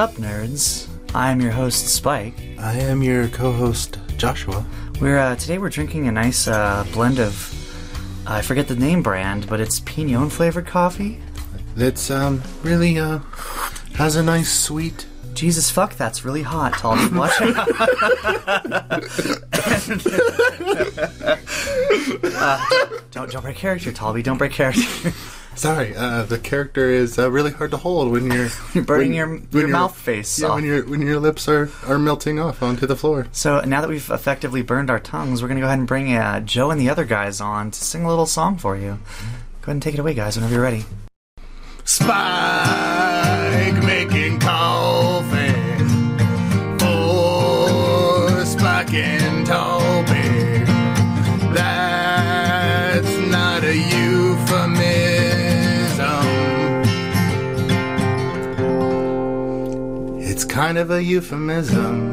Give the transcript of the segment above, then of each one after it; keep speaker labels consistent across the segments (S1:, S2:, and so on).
S1: Sup, nerds? I'm your host, Spike.
S2: I am your co-host Joshua.
S1: We're uh, today we're drinking a nice uh, blend of I forget the name brand, but it's Piñon flavored coffee.
S2: That's um really uh has a nice sweet.
S1: Jesus fuck, that's really hot. Talby, watch it. uh, don't don't break character, Talby. Don't break character.
S2: Sorry, uh, the character is uh, really hard to hold when you're
S1: You're burning
S2: when-
S1: your
S2: when
S1: your
S2: you're-
S1: mouth face
S2: Yeah,
S1: off.
S2: when your when your lips are are melting off onto the floor.
S1: So now that we've effectively burned our tongues, we're gonna go ahead and bring uh, Joe and the other guys on to sing a little song for you. Go ahead and take it away, guys, whenever you're ready.
S2: Spike kind of a euphemism.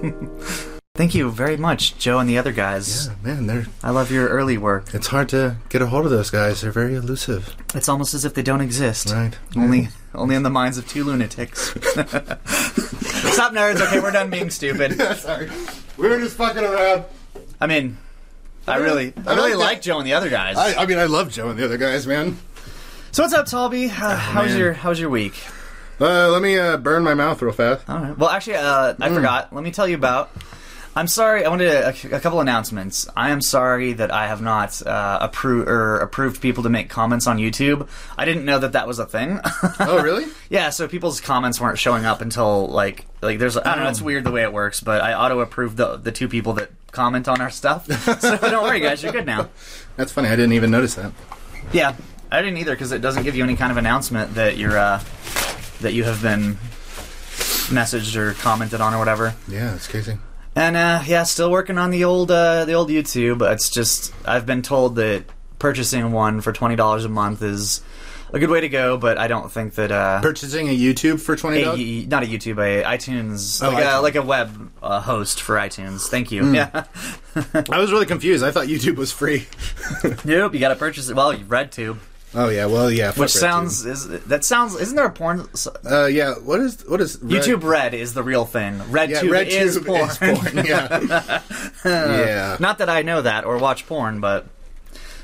S1: Thank you very much, Joe and the other guys.
S2: Yeah, man, they're
S1: I love your early work.
S2: it's hard to get a hold of those guys. They're very elusive.
S1: It's almost as if they don't exist.
S2: Right.
S1: Only only in the minds of two lunatics. Stop nerds, okay, we're done being stupid.
S2: Sorry. We were just fucking around.
S1: I mean I really I
S2: I
S1: really
S2: like
S1: like. Joe and the other guys.
S2: I, I mean, I love Joe and the other guys, man.
S1: so what's up, Talby? Uh, how was
S2: man.
S1: your how was your week?
S2: Uh, let me uh, burn my mouth real fast.
S1: All right. Well, actually, uh, I forgot. Let me tell you about. I'm sorry. I wanted a, a couple announcements. I am sorry that I have not uh, approved or approved people to make comments on YouTube. I didn't know that that was a thing.
S2: Oh, really?
S1: yeah. So people's comments weren't showing up until like like there's I don't know. It's weird the way it works, but I auto approved the the two people that comment on our stuff. so don't worry, guys. You're good now.
S2: That's funny. I didn't even notice that.
S1: Yeah. I didn't either because it doesn't give you any kind of announcement that you're uh, that you have been messaged or commented on or whatever.
S2: Yeah, it's crazy.
S1: And uh, yeah, still working on the old uh, the old YouTube. It's just I've been told that purchasing one for twenty dollars a month is a good way to go, but I don't think that uh,
S2: Purchasing a YouTube for twenty dollars,
S1: not a YouTube, a iTunes,
S2: Oh,
S1: like, A, like a web uh, host for iTunes. Thank you. Yeah.
S2: I was really confused. I thought YouTube was free.
S1: nope, you got to purchase it. Well, RedTube,
S2: oh yeah, well yeah.
S1: which sounds is that sounds isn't there a porn?
S2: Uh, yeah. What is what is Red-
S1: YouTube Red is the real thing. RedTube
S2: Yeah, RedTube
S1: is porn.
S2: porn. Yeah. yeah.
S1: Not that I know that or watch porn, but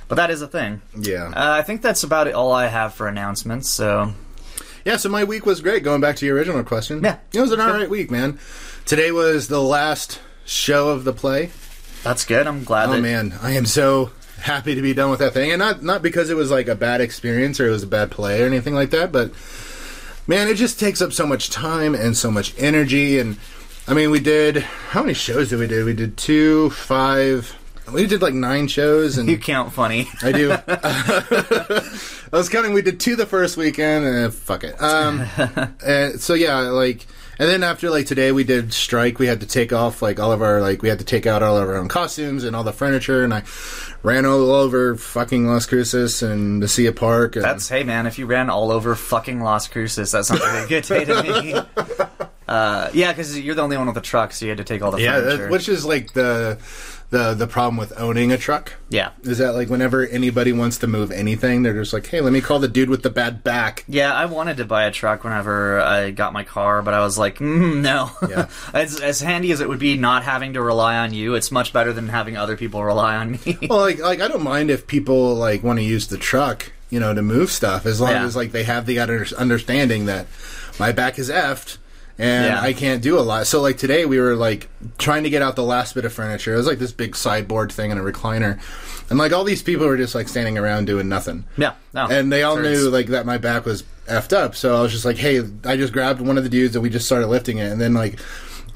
S1: but that is a thing.
S2: Yeah.
S1: Uh, I think that's about it, all I have for announcements. So
S2: Yeah, so my week was great. Going back to your original question,
S1: Yeah.
S2: it was an all right week, man. Today was the last show of the play.
S1: that's good. I'm glad
S2: Oh man, I am so happy to be done with that thing, and not not because it was like a bad experience or it was a bad play or anything like that, but man, it just takes up so much time and so much energy. And I mean, we did how many shows did we do? We did two, five. We did like nine shows, and
S1: you count funny.
S2: I do. I was counting. We did two the first weekend, and fuck it. Um, and so yeah, like, and then after like today, we did strike. We had to take off like all of our like we had to take out all of our own costumes and all the furniture, and I ran all over fucking Las Cruces and the Sea Park. And,
S1: That's hey man, if you ran all over fucking Las Cruces, that sounds like a good day to me. Uh, yeah, because you're the only one with a truck, so you had to take all the
S2: yeah,
S1: furniture.
S2: that, which is like the the the problem with owning a truck.
S1: yeah,
S2: Is that like whenever anybody wants to move anything, they're just like, "Hey, let me call the dude with the bad back."
S1: yeah. I wanted to buy a truck whenever I got my car, but I was like, mm, no.
S2: Yeah.
S1: as as handy as it would be not having to rely on you, it's much better than having other people rely on me.
S2: Well, like, like I don't mind if people like want to use the truck, you know, to move stuff, as long
S1: Yeah.
S2: as like they have the under- understanding that my back is effed and
S1: Yeah.
S2: I can't do a lot. So, like today, we were like trying to get out the last bit of furniture. It was like this big sideboard thing and a recliner, and like all these people were just like standing around doing nothing.
S1: yeah, no,
S2: And they all
S1: Sure
S2: knew
S1: is.
S2: like that my back was effed up. So I was just like, hey, I just grabbed one of the dudes and we just started lifting it. And then like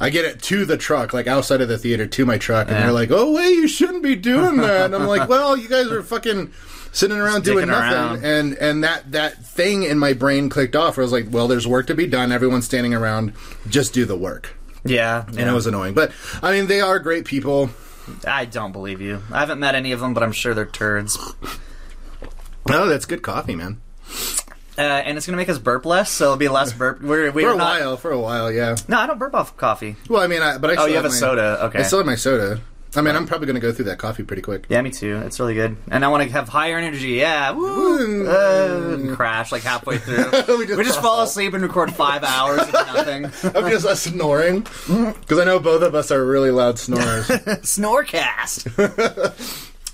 S2: I get it to the truck, like outside of the theater to my truck, and
S1: Yeah.
S2: they're like, oh wait, you shouldn't be doing that. And I'm like, well, you guys are fucking sitting around doing nothing.
S1: around.
S2: And and that that thing in my brain clicked off. Where I was like, well, there's work to be done. Everyone's standing around. Just do the work.
S1: yeah,
S2: And
S1: yeah.
S2: it was annoying. But I mean, they are great people.
S1: I don't believe you. I haven't met any of them, but I'm sure they're turds.
S2: Oh, that's good coffee, man.
S1: Uh, and it's gonna make us burp less, so it'll be less burp. We're, we're
S2: For a
S1: not,
S2: while, for a while, yeah.
S1: No, I don't burp off coffee.
S2: Well, I mean, I, but I
S1: Oh, you have a soda. Okay.
S2: I still have my soda. I mean, I'm probably going to go through that coffee pretty quick.
S1: Yeah, me too. It's really good, and I want to have higher energy. Yeah, woo, uh, and crash like halfway through.
S2: We just
S1: we just
S2: fall
S1: asleep and record five hours of nothing.
S2: I'm just uh, snoring because I know both of us are really loud snorers.
S1: Snorecast.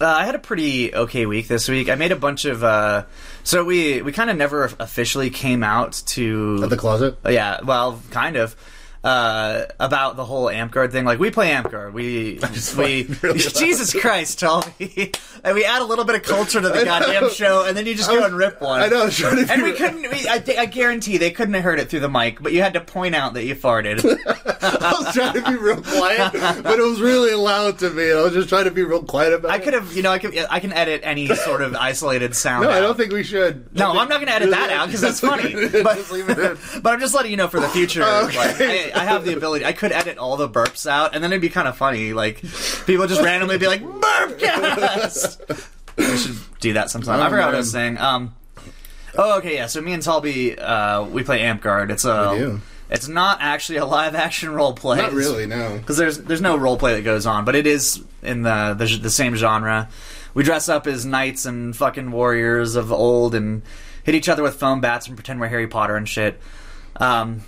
S1: Uh, I had a pretty okay week this week. I made a bunch of. Uh, so we we kind of never officially came out to
S2: At the closet.
S1: Uh, Yeah, well, kind of. Uh, about the whole Amtgard thing, like we play Amtgard, we we
S2: really.
S1: Jesus Christ, Talby, and we add a little bit of culture to the goddamn show, and then you just go and rip one.
S2: I know. I was trying to
S1: And we couldn't. We, I, I guarantee they couldn't have heard it through the mic, but you had to point out that you farted.
S2: I was trying to be real quiet, but it was really loud to me. and I was just trying to be real quiet about it.
S1: I could have, you know, I could, I can edit any sort of isolated sound.
S2: No, I don't think we should.
S1: No, I'm not going to edit that out because that's funny. But,
S2: Just leave it in.
S1: but I'm just letting you know for the future.
S2: Okay.
S1: Like, I, I have the ability. I could edit all the burps out, and then it'd be kind of funny. Like people just randomly be like burpcast. we should do that sometime. I
S2: Oh,
S1: forgot what I was saying. Um. Oh, okay, yeah. So me and Talby, uh, we play Amtgard. It's a.
S2: We do.
S1: It's not actually a live action role play.
S2: Not really. No.
S1: because there's there's no role play that goes on, but it is in the, the the same genre. We dress up as knights and fucking warriors of old and hit each other with foam bats and pretend we're Harry Potter and shit. Um,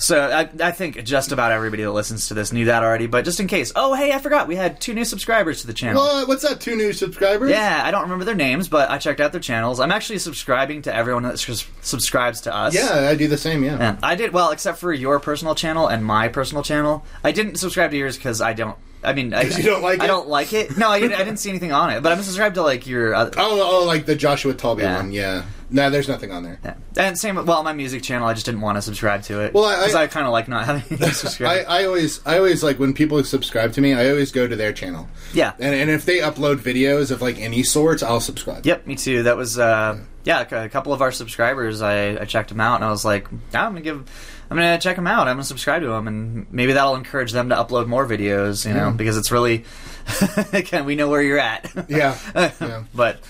S1: so I, I think just about everybody that listens to this knew that already, but just in case, oh hey, I forgot we had two new subscribers to the channel.
S2: What? What's that? Two new subscribers?
S1: Yeah, I don't remember their names, but I checked out their channels. I'm actually subscribing to everyone that subscribes to us.
S2: Yeah, I do the same. Yeah.
S1: Yeah, I did well, except for your personal channel and my personal channel. I didn't subscribe to yours because I don't. I mean, I,
S2: you don't like
S1: I
S2: it?
S1: don't like it. No, I, I didn't see anything on it. But I'm subscribed to like your. Other,
S2: Oh, oh, like the Joshua Talby
S1: Yeah.
S2: one. Yeah. No, there's nothing on there.
S1: yeah. And same. Well, my music channel, I just didn't want to subscribe to it.
S2: Well, I-
S1: because
S2: I-
S1: I, kind of like not having
S2: I,
S1: subscribe.
S2: I always, I always like when people subscribe to me. I always go to their channel,
S1: yeah.
S2: and and if they upload videos of like any sorts, I'll subscribe.
S1: Yep, me too. That was uh, yeah, a couple of our subscribers. I, I checked them out, and I was like, "Ah, I'm gonna give, I'm gonna check them out. I'm gonna subscribe to them, and maybe that'll encourage them to upload more videos. You know, because it's really, again, we know where you're at.
S2: Yeah. Yeah.
S1: but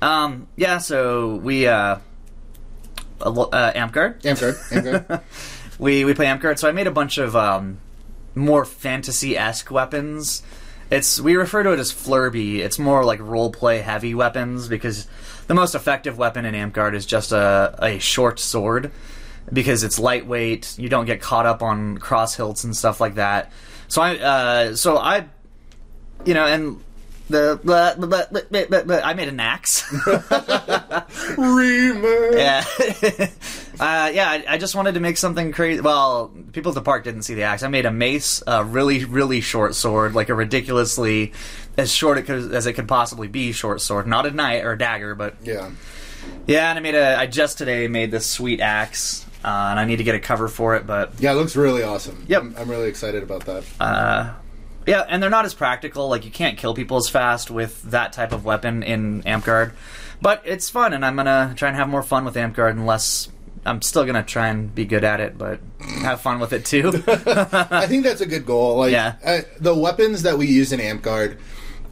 S1: um, yeah, so we uh, uh, Amtgard.
S2: Amp guard. Amtgard.
S1: We we play Amtgard. So I made a bunch of um, more fantasy esque weapons. It's we refer to it as flurby. It's more like role play heavy weapons because the most effective weapon in Amtgard is just a a short sword because it's lightweight. You don't get caught up on cross hilts and stuff like that. So I uh, so I you know and. The, blah, blah, blah, I made an axe.
S2: Reamer.
S1: Yeah, uh, yeah. I, I just wanted to make something crazy. Well, people at the park didn't see the axe. I made a mace, a really, really short sword, like a ridiculously as short it could, as it could possibly be short sword. Not a knight or a dagger, but
S2: Yeah.
S1: yeah. And I made a. I just today made this sweet axe, uh, and I need to get a cover for it. But
S2: Yeah, it looks really awesome.
S1: Yep.
S2: I'm, I'm really excited about that.
S1: uh, yeah, and they're not as practical. Like you can't kill people as fast with that type of weapon in Amtgard, but it's fun, and I'm gonna try and have more fun with Amtgard. Unless I'm still gonna try and be good at it, but have fun with it too.
S2: I think that's a good goal. Like
S1: Yeah.
S2: uh, the weapons that we use in Amtgard,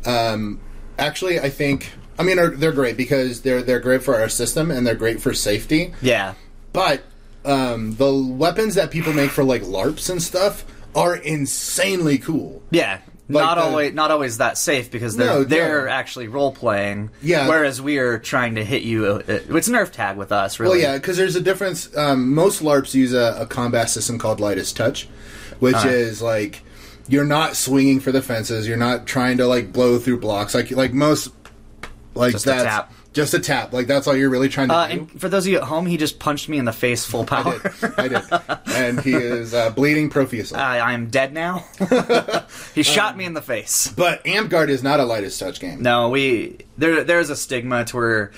S2: um, actually, I think. I mean, are, they're great because they're they're great for our system and they're great for safety.
S1: yeah,
S2: But um, the weapons that people make for like LARPs and stuff are insanely cool.
S1: yeah.
S2: Like
S1: not
S2: the-
S1: always, not always that safe because they're
S2: No,
S1: they're
S2: no.
S1: actually role playing.
S2: Yeah.
S1: Whereas we are trying to hit you. Uh, it's nerf tag with us, really.
S2: Well, yeah, because there's a difference. Um, most LARPs use a, a combat system called lightest touch, which
S1: Uh-huh.
S2: is like you're not swinging for the fences. You're not trying to like blow through blocks. Like like most like
S1: Just a
S2: that's
S1: tap.
S2: Just a tap. Like that's all you're really trying to
S1: Uh,
S2: do.
S1: and for those of you at home, he just punched me in the face full power.
S2: I did. I did. And he is uh, bleeding profusely.
S1: I, I am dead now. he shot me in the face.
S2: but Amtgard is not a lightest touch game.
S1: No, we there. There's a stigma to where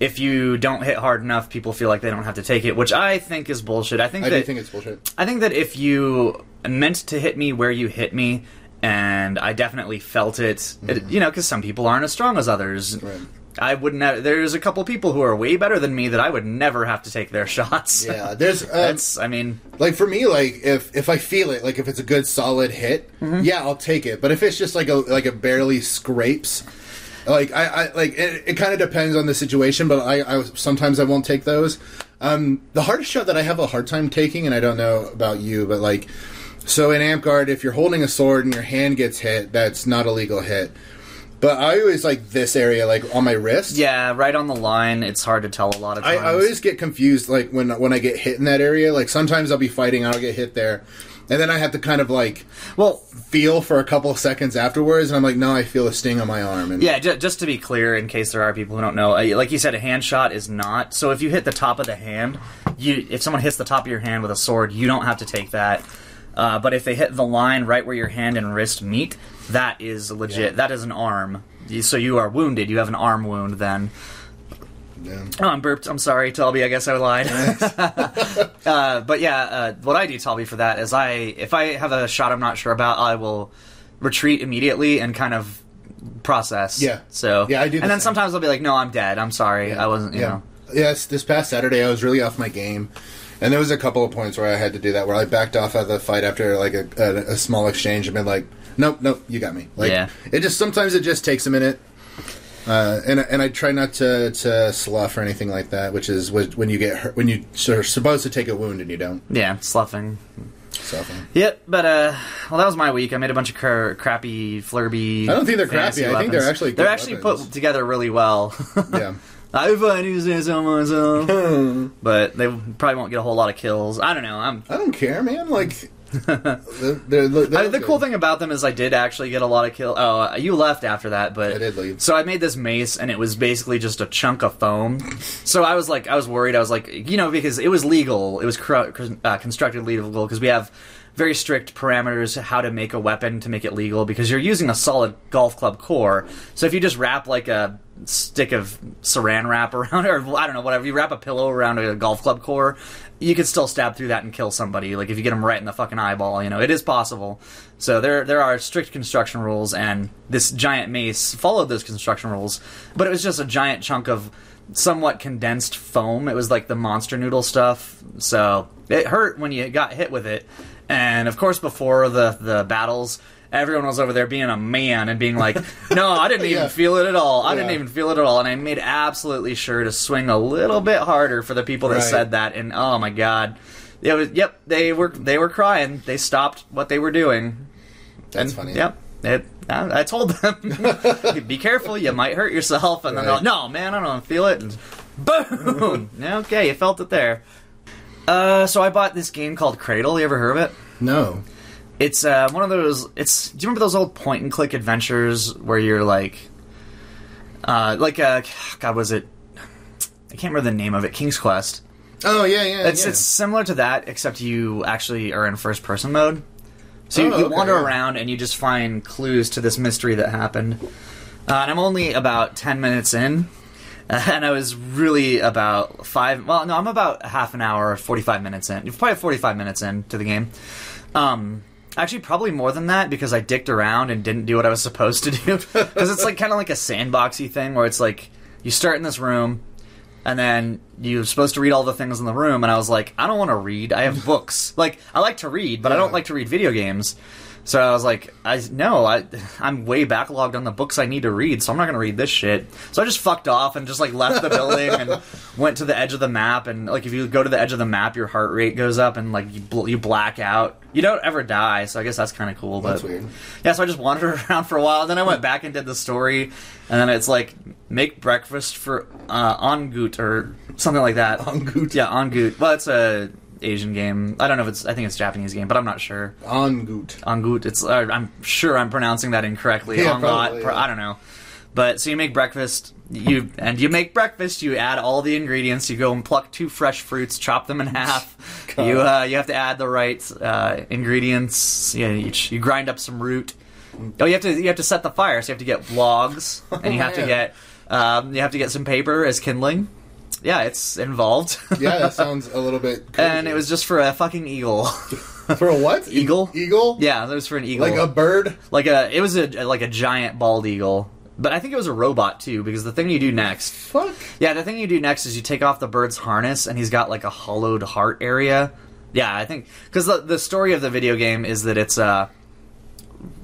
S1: if you don't hit hard enough, people feel like they don't have to take it, which I think is bullshit. I think
S2: I
S1: that
S2: do think it's bullshit.
S1: I think that if you meant to hit me where you hit me, and I definitely felt it, it you know, because some people aren't as strong as others.
S2: Mm-hmm. Right.
S1: I wouldn't. Have, there's a couple people who are way better than me that I would never have to take their shots.
S2: Yeah, there's uh,
S1: that's. I mean,
S2: like for me, like if if I feel it, like if it's a good solid hit,
S1: Mm-hmm.
S2: yeah, I'll take it. But if it's just like a like a barely scrapes, like I, I like it, it kind of depends on the situation. But I, I sometimes I won't take those. Um, the hardest shot that I have a hard time taking, and I don't know about you, but like So in Amtgard, if you're holding a sword and your hand gets hit, that's not a legal hit. But I always like this area, like on my wrist.
S1: Yeah, right on the line. It's hard to tell a lot of
S2: I,
S1: times.
S2: I always get confused, like when when I get hit in that area. Like sometimes I'll be fighting, I'll get hit there, and then I have to kind of like
S1: well,
S2: feel for a couple of seconds afterwards, and I'm like, no, I feel a sting on my arm. And
S1: yeah. J- just to be clear, in case there are people who don't know, uh, like you said, a hand shot is not. So if you hit the top of the hand, you if someone hits the top of your hand with a sword, you don't have to take that. Uh, but if they hit the line right where your hand and wrist meet, that is legit.
S2: Yeah.
S1: That is an arm. So you are wounded. You have an arm wound then.
S2: Yeah.
S1: Oh, I'm burped. I'm sorry, Talby. I guess I lied. uh, but yeah, uh, what I do, Talby, for that is I, if I have a shot I'm not sure about, I will retreat immediately and kind of process.
S2: Yeah.
S1: So
S2: Yeah, I do the
S1: And then
S2: same.
S1: sometimes I'll be like, no, I'm dead. I'm sorry. I wasn't. You
S2: yeah.
S1: know.
S2: Yes, this past Saturday I was really off my game, and there was a couple of points where I had to do that, where I backed off of the fight after like a, a, a small exchange and been like, nope, nope, you got me. Like,
S1: Yeah.
S2: it just sometimes it just takes a minute. Uh, and and I try not to, to slough or anything like that, which is when you get hurt, when you are supposed to take a wound and you don't.
S1: Yeah, sloughing.
S2: So
S1: Yep, but uh, well, that was my week. I made a bunch of cr- crappy, flurby.
S2: I don't think they're crappy. I think they're actually good
S1: they're actually
S2: weapons.
S1: put together really well.
S2: yeah,
S1: I find you say so myself, but they probably won't get a whole lot of kills. I don't know. I'm
S2: I don't care, man. Like, they're, they're, they're
S1: I, the cool thing about them is I did actually get a lot of kills. Oh, uh, you left after that, but
S2: I did leave.
S1: So I made this mace, and it was basically just a chunk of foam. so I was like, I was worried. I was like, you know, because it was legal, it was cr- cr- uh, constructed legal because we have very strict parameters how to make a weapon to make it legal because you're using a solid golf club core. So if you just wrap like a stick of saran wrap around it, or I don't know, whatever, you wrap a pillow around a golf club core, you could still stab through that and kill somebody. Like if you get them right in the fucking eyeball, you know, it is possible. So there there are strict construction rules, and this giant mace followed those construction rules, but it was just a giant chunk of somewhat condensed foam. It was like the monster noodle stuff, so it hurt when you got hit with it. And of course, before the the battles, everyone was over there being a man and being like, "No, I didn't even
S2: Yeah.
S1: feel it at all. I didn't even feel it at all." And I made absolutely sure to swing a little bit harder for the people that
S2: Right.
S1: said that. And oh my god, it was yep. They were they were crying. They stopped what they were doing.
S2: That's
S1: And,
S2: funny.
S1: Yep. It, I, I told them, be careful, you might hurt yourself. And then they're like, no, man, I don't feel it. And boom! okay, you felt it there. Uh, so I bought this game called Cradle. You ever heard of it?
S2: No.
S1: It's uh, one of those. It's. Do you remember those old point and click adventures where you're like, uh, like uh, God, was it? I can't remember the name of it. King's Quest.
S2: Oh yeah, yeah.
S1: It's
S2: yeah.
S1: it's similar to that, except you actually are in first person mode. So you,
S2: Oh,
S1: you
S2: okay,
S1: wander
S2: yeah.
S1: around and you just find clues to this mystery that happened. Uh, and I'm only about ten minutes in, and I was really about five. Well, no, I'm about half an hour, forty five minutes in. Probably forty five minutes in to the game. Um, actually, probably more than that because I dicked around and didn't do what I was supposed to do. Because it's like kind of like a sandboxy thing where it's like you start in this room and then you're supposed to read all the things in the room and i was like i don't want to read. I have books. Like i like to read but i don't like to read video games so i was like i no I, i'm way backlogged on the books i need to read so i'm not going to read this shit so i just fucked off and just like left the building and went to the edge of the map and like if you go to the edge of the map your heart rate goes up and like you, bl- you black out you don't ever die so i guess that's kind of cool but
S2: That's weird.
S1: yeah, so I just wandered around for a while. Then I went back and did the story, and then it's like make breakfast for uh, Ongut or something like that.
S2: Ongut?
S1: Yeah, Ongut. Well, it's a Asian game. I don't know if it's. I think it's a Japanese game, but I'm not sure.
S2: On Goot.
S1: Ongut. It's. Uh, I'm sure I'm pronouncing that incorrectly.
S2: Yeah,
S1: Ongot,
S2: probably,
S1: pro-
S2: yeah.
S1: I don't know. But so you make breakfast. You and you make breakfast. You add all the ingredients. You go and pluck two fresh fruits, chop them in half.
S2: God.
S1: you uh, you have to add the right uh, ingredients. You, you, you grind up some root. Oh, you have to you have to set the fire. So you have to get logs, and you have to get um, you have to get some paper as kindling. Yeah, it's involved.
S2: Yeah, that sounds a little bit. Crazy.
S1: and it was just for a fucking eagle.
S2: for a what?
S1: Eagle?
S2: Eagle?
S1: yeah, it was for an eagle.
S2: Like a bird?
S1: like a it was a like a giant bald eagle but i think it was a robot too because the thing you do next
S2: Fuck.
S1: yeah the thing you do next is you take off the bird's harness and he's got like a hollowed heart area yeah i think because the, the story of the video game is that it's uh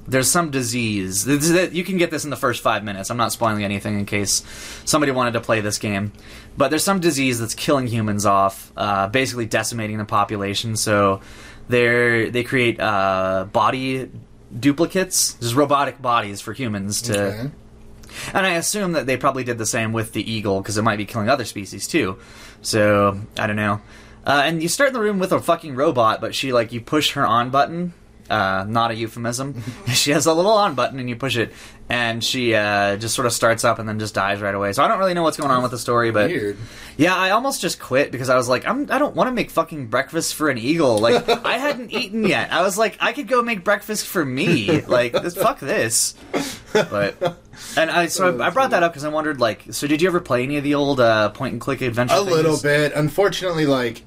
S1: there's some disease that- you can get this in the first five minutes i'm not spoiling anything in case somebody wanted to play this game but there's some disease that's killing humans off uh, basically decimating the population so They they create uh, body duplicates, just robotic bodies for humans to.
S2: Okay.
S1: And I assume that they probably did the same with the eagle because it might be killing other species too. So I don't know. Uh, and you start in the room with a fucking robot, but she like you push her on button. Uh, not a euphemism. she has a little on button, and you push it, and she uh, just sort of starts up and then just dies right away. So I don't really know what's going on with the story, but
S2: Weird.
S1: yeah, I almost just quit because I was like, I'm, I don't want to make fucking breakfast for an eagle. Like, I hadn't eaten yet. I was like, I could go make breakfast for me. Like, this, fuck this. But, and I so I, I brought that up because I wondered, like, so did you ever play any of the old uh, point and click adventure?
S2: A
S1: things?
S2: little bit. Unfortunately, like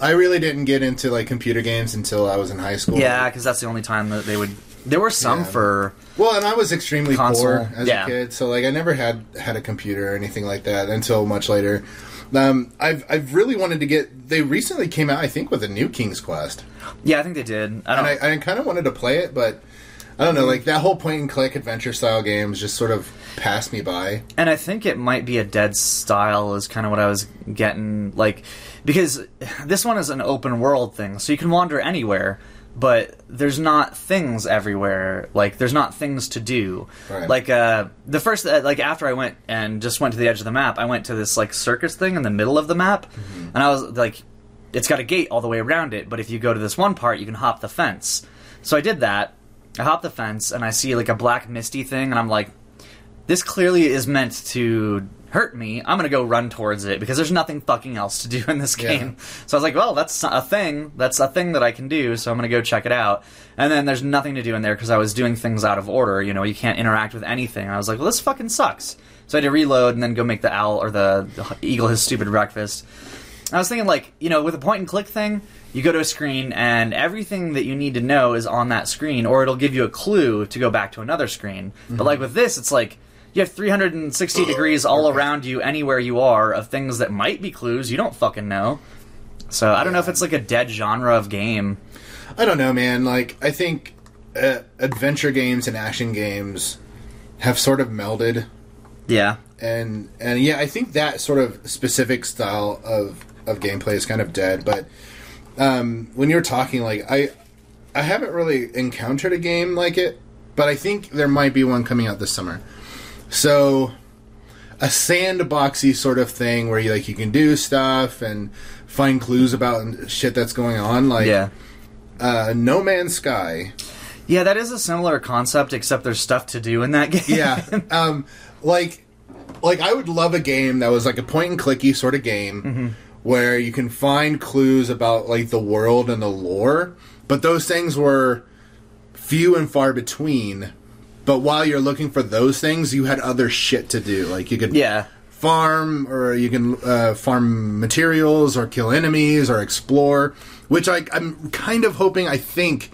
S2: I really didn't get into like computer games until I was in high school.
S1: Yeah, because that's the only time that they would. There were some
S2: Yeah.
S1: for.
S2: Well, and I was extremely
S1: Console,
S2: poor as
S1: yeah.
S2: a kid, so like I never had had a computer or anything like that until much later. Um, I've I've really wanted to get. They recently came out, I think, with a new King's Quest,
S1: Yeah, I think they did. I don't.
S2: and I, I kind of wanted to play it, but I don't know. Like that whole point and click adventure style games just sort of passed me by.
S1: And I think it might be a dead style is kind of what I was getting like because this one is an open world thing, so you can wander anywhere, but there's not things everywhere. Like there's not things to do.
S2: Right.
S1: Like uh the first uh, like after I went and just went to the edge of the map, I went to this like circus thing in the middle of the map, and I was like it's got a gate all the way around it, but if you go to this one part, you can hop the fence. So I did that. I hop the fence and I see like a black misty thing, and I'm like, this clearly is meant to hurt me. I'm gonna go run towards it because there's nothing fucking else to do in this
S2: Yeah.
S1: game. So I was like, well, that's a thing. That's a thing that I can do. So I'm gonna go check it out. And then there's nothing to do in there because I was doing things out of order. You know, you can't interact with anything. I was like, well, this fucking sucks. So I had to reload and then go make the owl or the, the eagle his stupid breakfast. I was thinking, like, you know, with a point and click thing, you go to a screen and everything that you need to know is on that screen, or it'll give you a clue to go back to another screen. But mm-hmm. like with this, it's like you have 360 degrees all around you, anywhere you are, of things that might be clues you don't fucking know. So I don't know if it's like a dead genre of game.
S2: I don't know, man. Like I think uh, adventure games and action games have sort of melded
S1: Yeah.
S2: and and yeah, I think that sort of specific style of of gameplay is kind of dead. But um, when you're talking, like I I haven't really encountered a game like it, but I think there might be one coming out this summer. So a sandboxy sort of thing where you like you can do stuff and find clues about shit that's going on, like
S1: Yeah.
S2: uh, No Man's Sky.
S1: Yeah, that is a similar concept, except there's stuff to do in that game.
S2: Yeah. um, like, like I would love a game that was like a point and clicky sort of game
S1: Mm-hmm.
S2: where you can find clues about like the world and the lore, but those things were few and far between. But while you're looking for those things, you had other shit to do. Like you could
S1: yeah.
S2: farm, or you can uh, farm materials, or kill enemies, or explore. Which I, I'm kind of hoping. I think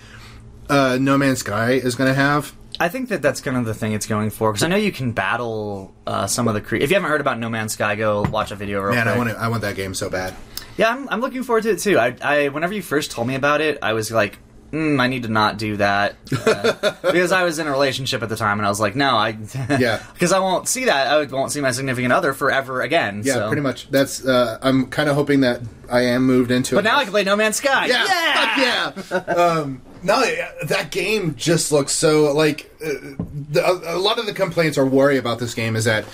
S2: uh, No Man's Sky is going to have.
S1: I think that that's kind of the thing it's going for because I know you can battle uh, some of the cre- If you haven't heard about No Man's Sky, go watch a video real
S2: Man,
S1: quick.
S2: I want to, I want that game so bad.
S1: Yeah, I'm, I'm looking forward to it too. I, I whenever you first told me about it, I was like, mm, I need to not do that uh, because I was in a relationship at the time, and I was like, no, I
S2: Yeah.
S1: because I won't see that. I won't see my significant other forever again.
S2: Yeah,
S1: so.
S2: pretty much. That's. Uh, I'm kind of hoping that I am moved into it.
S1: But now I can play No Man's Sky.
S2: Yeah, fuck yeah. um, no, yeah, that game just looks so like. Uh, the, a lot of the complaints or worry about this game is that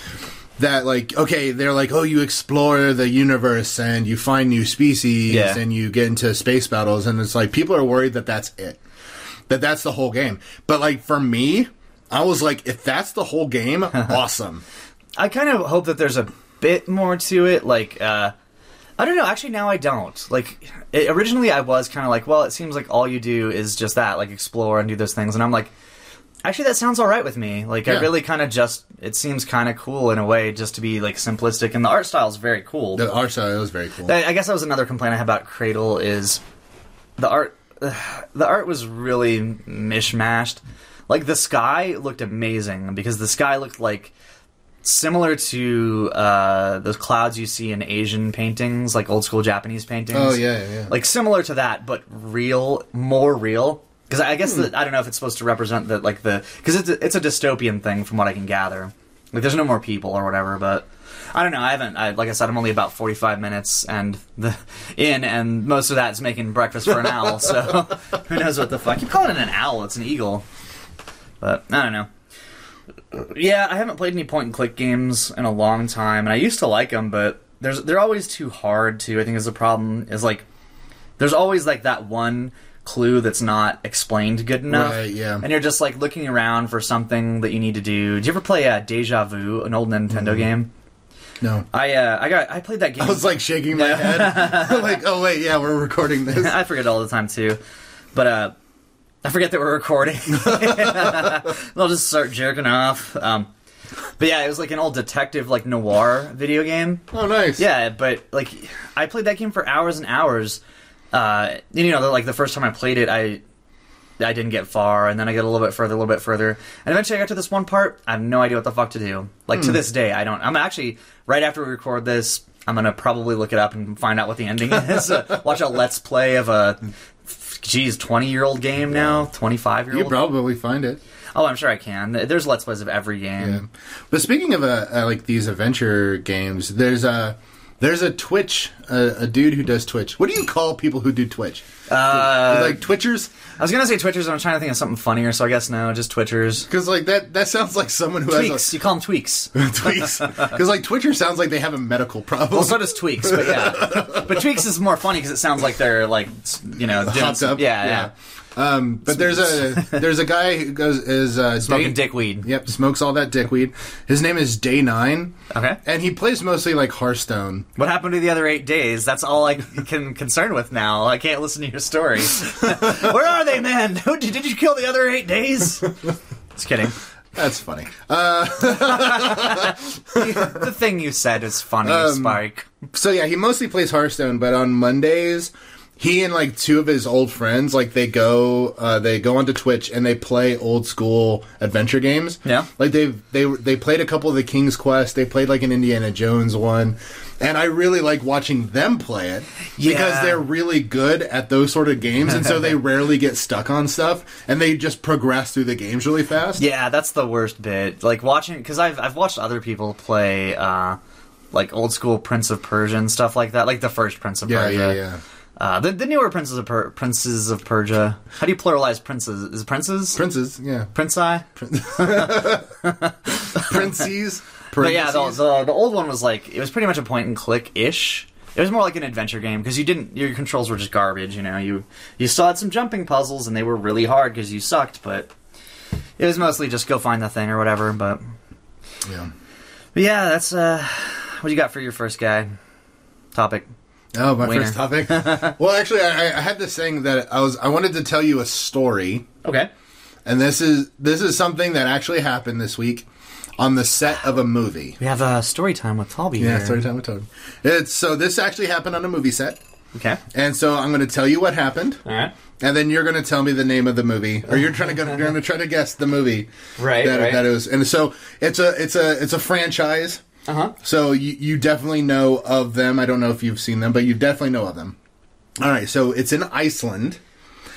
S2: that like okay, they're like, oh, you explore the universe and you find new species
S1: Yeah.
S2: and you get into space battles, and it's like people are worried that that's it, that that's the whole game. But like for me. I was like, if that's the whole game, awesome.
S1: I kind of hope that there's a bit more to it. Like, uh, I don't know. Actually, now I don't. Like, it, originally I was kind of like, well, it seems like all you do is just that, like explore and do those things. And I'm like, actually, that sounds all right with me. Like, I really kind of just, it seems kind of cool in a way, just to be like simplistic. And the art style is very cool.
S2: The art style was very cool.
S1: I I guess that was another complaint I had about Cradle is the art. The art was really mishmashed. Like the sky looked amazing because the sky looked like similar to uh, those clouds you see in Asian paintings, like old school Japanese paintings.
S2: Oh, yeah, yeah, yeah.
S1: Like similar to that, but real, more real. Because I guess
S2: Hmm.
S1: that I don't know if it's supposed to represent the like the because it's a, it's a dystopian thing from what I can gather. like there's no more people or whatever. But I don't know. I haven't. I, like I said, I'm only about 45 minutes and the in, and most of that's making breakfast for an owl. So who knows what the fuck? You calling it an owl? It's an eagle. But I don't know. Yeah, I haven't played any point and click games in a long time, and I used to like them, but there's they're always too hard to. I think is the problem. Is like there's always like that one clue that's not explained good enough.
S2: Right, yeah.
S1: And you're just like looking around for something that you need to do. Do you ever play uh, Deja Vu, an old Nintendo game?
S2: No.
S1: I uh, I got I played that game.
S2: I was like shaking my head. like, oh wait, yeah, we're recording this.
S1: I forget all the time too, but uh, I forget that we're recording. I'll just start jerking off. Um, but yeah, it was like an old detective, like noir video game.
S2: Oh, nice.
S1: Yeah, but like I played that game for hours and hours. Uh, you know, like the first time I played it, I I didn't get far, and then I get a little bit further, a little bit further, and eventually I got to this one part. I have no idea what the fuck to do. Like to this day, I don't. I'm actually right after we record this. I'm gonna probably look it up and find out what the ending is. Uh, watch a let's play of a, geez, 20 year old game now, 25 year old.
S2: You probably find it.
S1: oh, I'm sure I can. There's let's plays of every game.
S2: Yeah. But speaking of uh, uh, like these adventure games, there's a there's a Twitch uh, a dude who does Twitch. What do you call people who do Twitch?
S1: Uh,
S2: like Twitchers?
S1: I was gonna say Twitchers, and I'm trying to think of something funnier, so I guess no, just Twitchers.
S2: Because like that that sounds like someone who
S1: Tweaks. You call them tweaks.
S2: tweaks. Because like Twitcher sounds like they have a medical problem.
S1: Well, so does tweaks, but yeah. But tweaks is more funny because it sounds like they're like, you know, doing
S2: up.
S1: Yeah, yeah.
S2: Um, but there's a there's a guy who goes is uh,
S1: Smoking
S2: Day-
S1: dickweed.
S2: Yep, smokes all that dickweed. His name is Day Nine,
S1: Okay.
S2: and he plays mostly like Hearthstone.
S1: What happened to the other eight days? That's all I can concern with now. I can't listen to your story. Where are they, man? Did did you kill the other eight days? Just kidding.
S2: That's funny. Uh,
S1: The thing you said is funny,
S2: Um,
S1: Spike.
S2: so yeah, he mostly plays Hearthstone, but on Mondays, he and like two of his old friends, like they go, uh, they go onto Twitch and they play old school adventure games.
S1: Yeah.
S2: like they they they played a couple of the King's Quest. They played like an Indiana Jones one. And I really like watching them play it because
S1: Yeah.
S2: they're really good at those sort of games, and so they rarely get stuck on stuff, and they just progress through the games really fast.
S1: Yeah, that's the worst bit. Like watching because I've I've watched other people play uh, like old school Prince of Persia and stuff like that, like the first Prince of
S2: yeah,
S1: Persia.
S2: yeah, yeah.
S1: Uh, the, the newer princes of per- princes of Persia. How do you pluralize princes? Is it princes?
S2: Princes, yeah,
S1: Prince-I?
S2: princes.
S1: But yeah, the, the the old one was like it was pretty much a point and click ish. It was more like an adventure game because you didn't your controls were just garbage. You know, you you still had some jumping puzzles and they were really hard because you sucked, but it was mostly just go find the thing or whatever. But,
S2: yeah.
S1: but yeah, that's uh, what you got for your first guy topic.
S2: Oh, my first topic. well, actually, I, I had this thing that I was I wanted to tell you a story,
S1: Okay.
S2: and this is this is something that actually happened this week on the set of a movie.
S1: We have a uh, story time with Talby
S2: Yeah,
S1: here.
S2: story time with Toad. It's so this actually happened on a movie set,
S1: Okay.
S2: and so I'm going to tell you what happened,
S1: All right.
S2: and then you're going to tell me the name of the movie, or you're trying to go, you're going to try to guess the movie
S1: Right,
S2: that,
S1: right.
S2: that it was. And so it's a it's a it's a franchise.
S1: Uh huh.
S2: So you, you definitely know of them. I don't know if you've seen them, but you definitely know of them. All right, so it's in Iceland.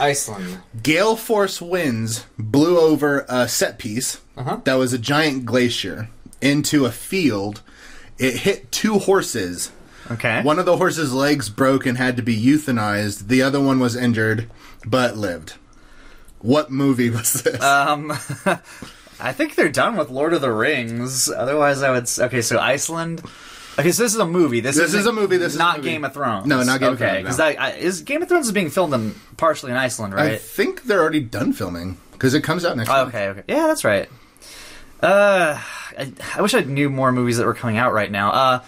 S1: Iceland.
S2: Gale force winds blew over a set piece
S1: Uh-huh.
S2: that was a giant glacier into a field. It hit two horses.
S1: Okay.
S2: One of the horses' legs broke and had to be euthanized. The other one was injured but lived. What movie was this?
S1: Um, I think they're done with Lord of the Rings. Otherwise, I would. s- Okay, so Iceland. Okay, so this is a movie. This,
S2: This
S1: isn't-
S2: a movie, this is a
S1: not
S2: movie.
S1: Game of Thrones.
S2: No, not Game of Thrones.
S1: okay,
S2: Thrones,
S1: because
S2: no.
S1: I, is Game of Thrones is being filmed in partially in Iceland, right?
S2: I
S1: right?
S2: think they're already done filming because it comes out next
S1: Oh,
S2: week.
S1: okay, okay, yeah, that's right. Uh, I, I wish I knew more movies that were coming out right now. Uh,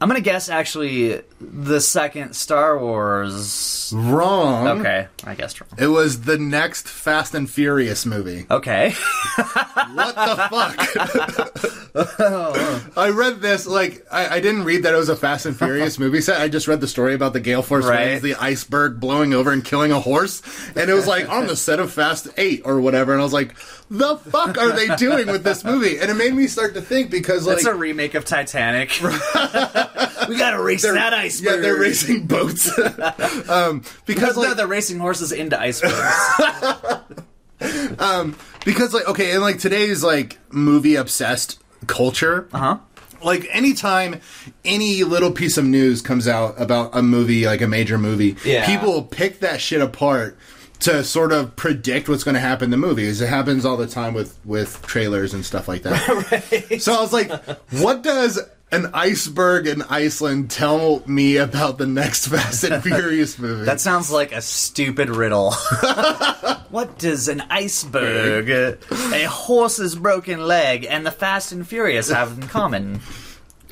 S1: I'm gonna guess actually the second Star Wars.
S2: Wrong.
S1: Okay, I guessed wrong.
S2: It was the next Fast and Furious movie.
S1: Okay,
S2: What the fuck? Oh. I read this like I, I didn't read that it was a Fast and Furious movie set. I just read the story about the gale force
S1: Right.
S2: winds, the iceberg blowing over and killing a horse, and it was like on the set of Fast Eight or whatever. And I was like, "The fuck are they doing with this movie?" And it made me start to think because like
S1: it's a remake of Titanic. We gotta race that iceberg.
S2: yeah, they're racing boats. um, because like,
S1: they're, they're racing horses into icebergs.
S2: because like okay, and like today's like movie obsessed culture.
S1: Uh huh.
S2: Like anytime any little piece of news comes out about a movie, like a major movie,
S1: Yeah.
S2: people pick that shit apart to sort of predict what's going to happen in the movies. It happens all the time with with trailers and stuff like that. So I was like, what does an iceberg in Iceland tell me about the next Fast and Furious movie?
S1: That sounds like a stupid riddle. what does an iceberg, a horse's broken leg, and the Fast and Furious have in common?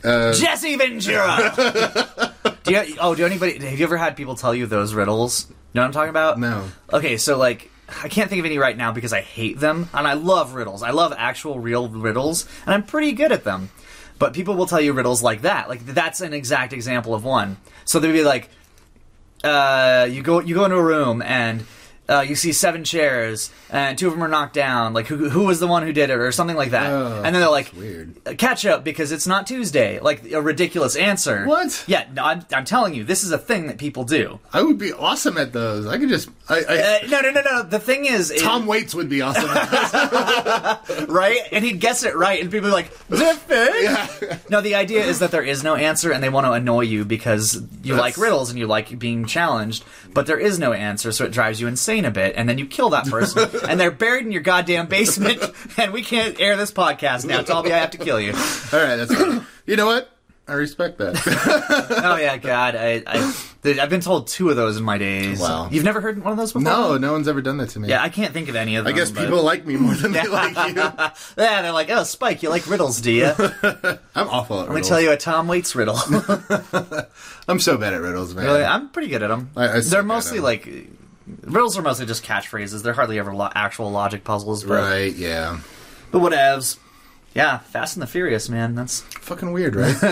S2: Uh,
S1: Jesse Ventura. do you, oh, do anybody? Have you ever had people tell you those riddles? You know what I'm talking about?
S2: No.
S1: Okay, so like. I can't think of any right now because I hate them, and I love riddles. I love actual real riddles, and I'm pretty good at them. But people will tell you riddles like that. Like that's an exact example of one. So they'd be like, uh, you go you go into a room and uh, you see seven chairs and two of them are knocked down. Like who who was the one who did it or something like that.
S2: Oh,
S1: and then they're like,
S2: weird.
S1: "Uh, catch up because it's not Tuesday. Like a ridiculous answer.
S2: What?
S1: Yeah, no, I'm, I'm telling you, this is a thing that people do.
S2: I would be awesome at those. I could just. I, I,
S1: Uh, no, no, no, no. The thing is, it-
S2: Tom Waits would be awesome. At
S1: right? And he'd guess it right, and people are like, "Different."
S2: yeah.
S1: No, the idea is that there is no answer, and they want to annoy you because you
S2: That's-
S1: like riddles and you like being challenged. But there is no answer, so it drives you insane a bit, and then you kill that person, and they're buried in your goddamn basement, and we can't air this podcast now. Tell me I have to kill you.
S2: All right, that's fine. You know what? I respect that.
S1: Oh yeah, God, I, I I've been told two of those in my days.
S2: Wow.
S1: You've never heard one of those before?
S2: no, no one's ever done that to me.
S1: Yeah, I can't think of any of them.
S2: I
S1: them.
S2: guess
S1: but-
S2: people like me more than they like you.
S1: yeah, they're like, oh, Spike, you like riddles, do you?
S2: I'm awful at
S1: me
S2: riddles.
S1: tell you a Tom Waits riddle.
S2: I'm so bad at riddles, man.
S1: Really, I'm pretty good at them.
S2: I- I
S1: They're mostly
S2: 'em.
S1: like riddles are mostly just catchphrases. They're hardly ever lo- actual logic puzzles. But,
S2: right? Yeah.
S1: but whatevs. Yeah, Fast and the Furious, man. That's
S2: Fucking weird, right?